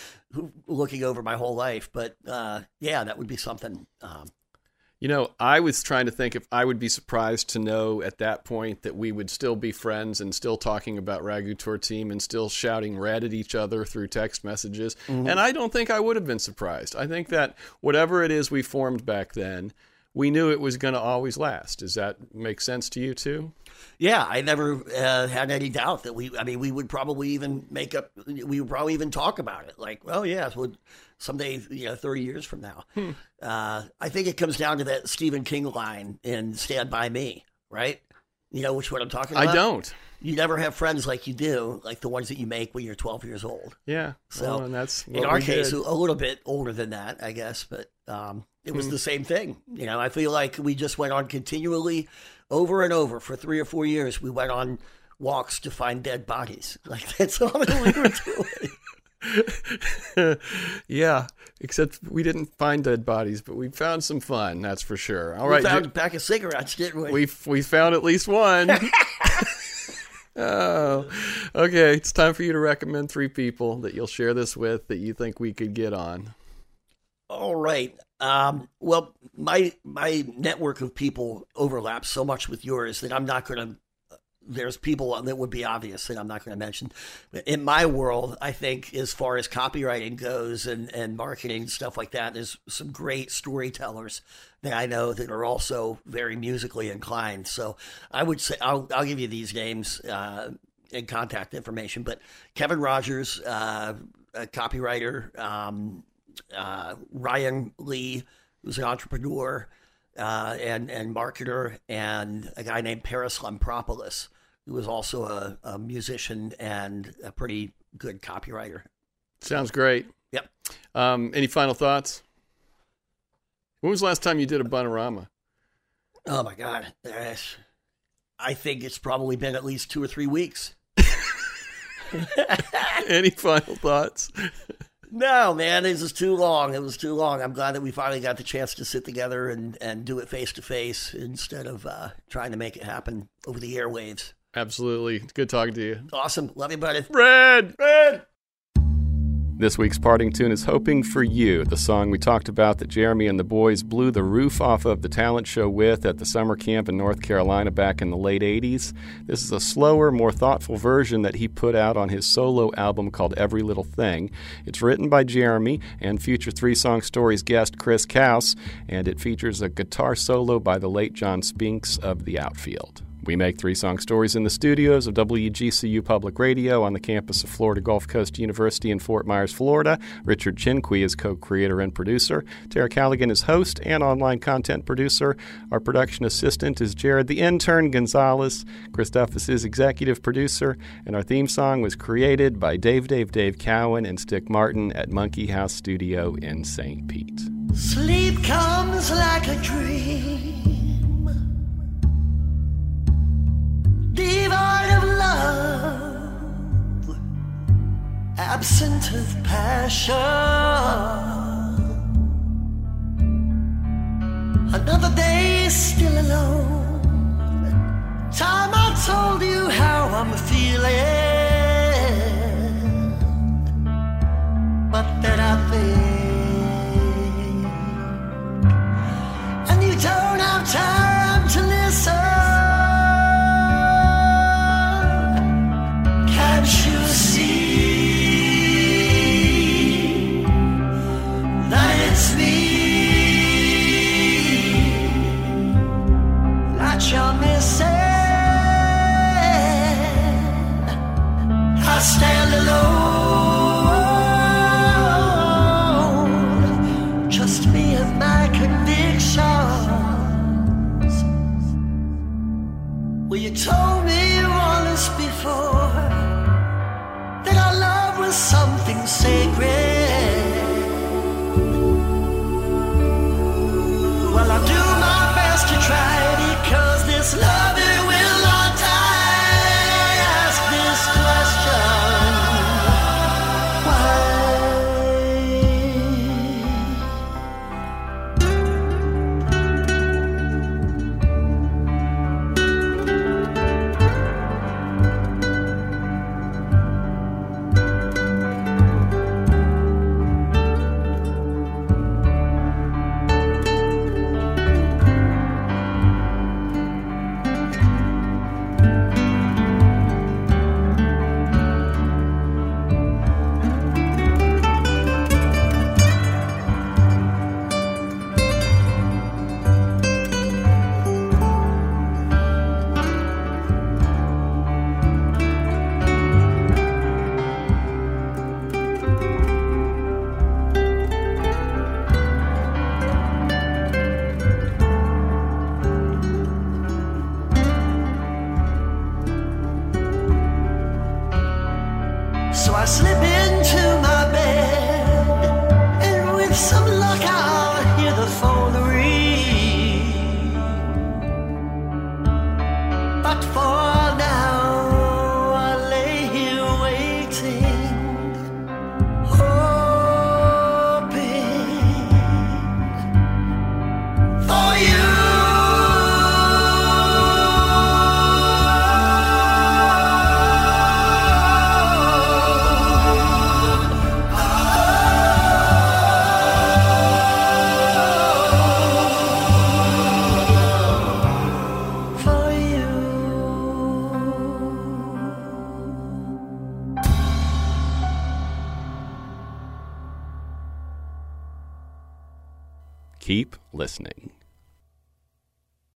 looking over my whole life. But uh, yeah, that would be something. Um, You know, I was trying to think if I would be surprised to know at that point that we would still be friends and still talking about Ragu Tour team and still shouting red at each other through text messages. And I don't think I would have been surprised. I think that whatever it is we formed back then, we knew it was going to always last. Does that make sense to you too? Yeah, I never uh, had any doubt that we. I mean, we would probably even make up. We would probably even talk about it. Like, well, yeah, so someday, you know, thirty years from now. Uh, I think it comes down to that Stephen King line in Stand by Me, right? You know which one I'm talking about. I don't. You never have friends like you do, like the ones that you make when you're 12 years old. Yeah. So, well, and that's In our case, did. a little bit older than that, I guess, but um, it was the same thing. You know, I feel like we just went on continually over and over for three or four years. We went on walks to find dead bodies. Like that's all that we were doing. yeah, except we didn't find dead bodies, but we found some fun. That's for sure. All we right, found a pack of cigarettes, didn't we? we we found at least one. oh, okay. It's time for you to recommend three people that you'll share this with that you think we could get on. All right. Um, well, my my network of people overlaps so much with yours that I'm not going to. There's people that would be obvious that I'm not going to mention. In my world, I think as far as copywriting goes and, and marketing and stuff like that, there's some great storytellers that I know that are also very musically inclined. So I would say I'll I'll give you these names uh, and contact information. But Kevin Rogers, uh, a copywriter. Um, uh, Ryan Lee, who's an entrepreneur uh, and and marketer, and a guy named Paris Lampropoulos, who was also a, a musician and a pretty good copywriter. Sounds great. Yep. Um, any final thoughts? When was the last time you did a Bunorama? Oh my God, That's- I think it's probably been at least two or three weeks. any final thoughts? No, man, this is too long. It was too long. I'm glad that we finally got the chance to sit together and, and do it face to face instead of uh, trying to make it happen over the airwaves. Absolutely. It's good talking to you. Awesome. Love you, buddy. Red! Red! This week's parting tune is Hoping for You, the song we talked about that Jeremey and the boys blew the roof off of the talent show with at the summer camp in North Carolina back in the late 80s. This is a slower, more thoughtful version that he put out on his solo album called Every Little Thing. It's written by Jeremey and future Three Song Stories guest Chris Kaus, and it features a guitar solo by the late John Spinks of The Outfield. We make three song stories in the studios of WGCU Public Radio on the campus of Florida Gulf Coast University in Fort Myers, Florida. Richard Chinqui is co creator and producer. Tara Callaghan is host and online content producer. Our production assistant is Jared the Intern Gonzalez. Christophus is executive producer. And our theme song was created by Dave Dave Dave Cowan and Stick Martin at Monkey House Studio in St. Pete. Sleep comes like a dream, devoid of love, absent of passion. Another day still alone. Time I told you how I'm feeling, but that I feel.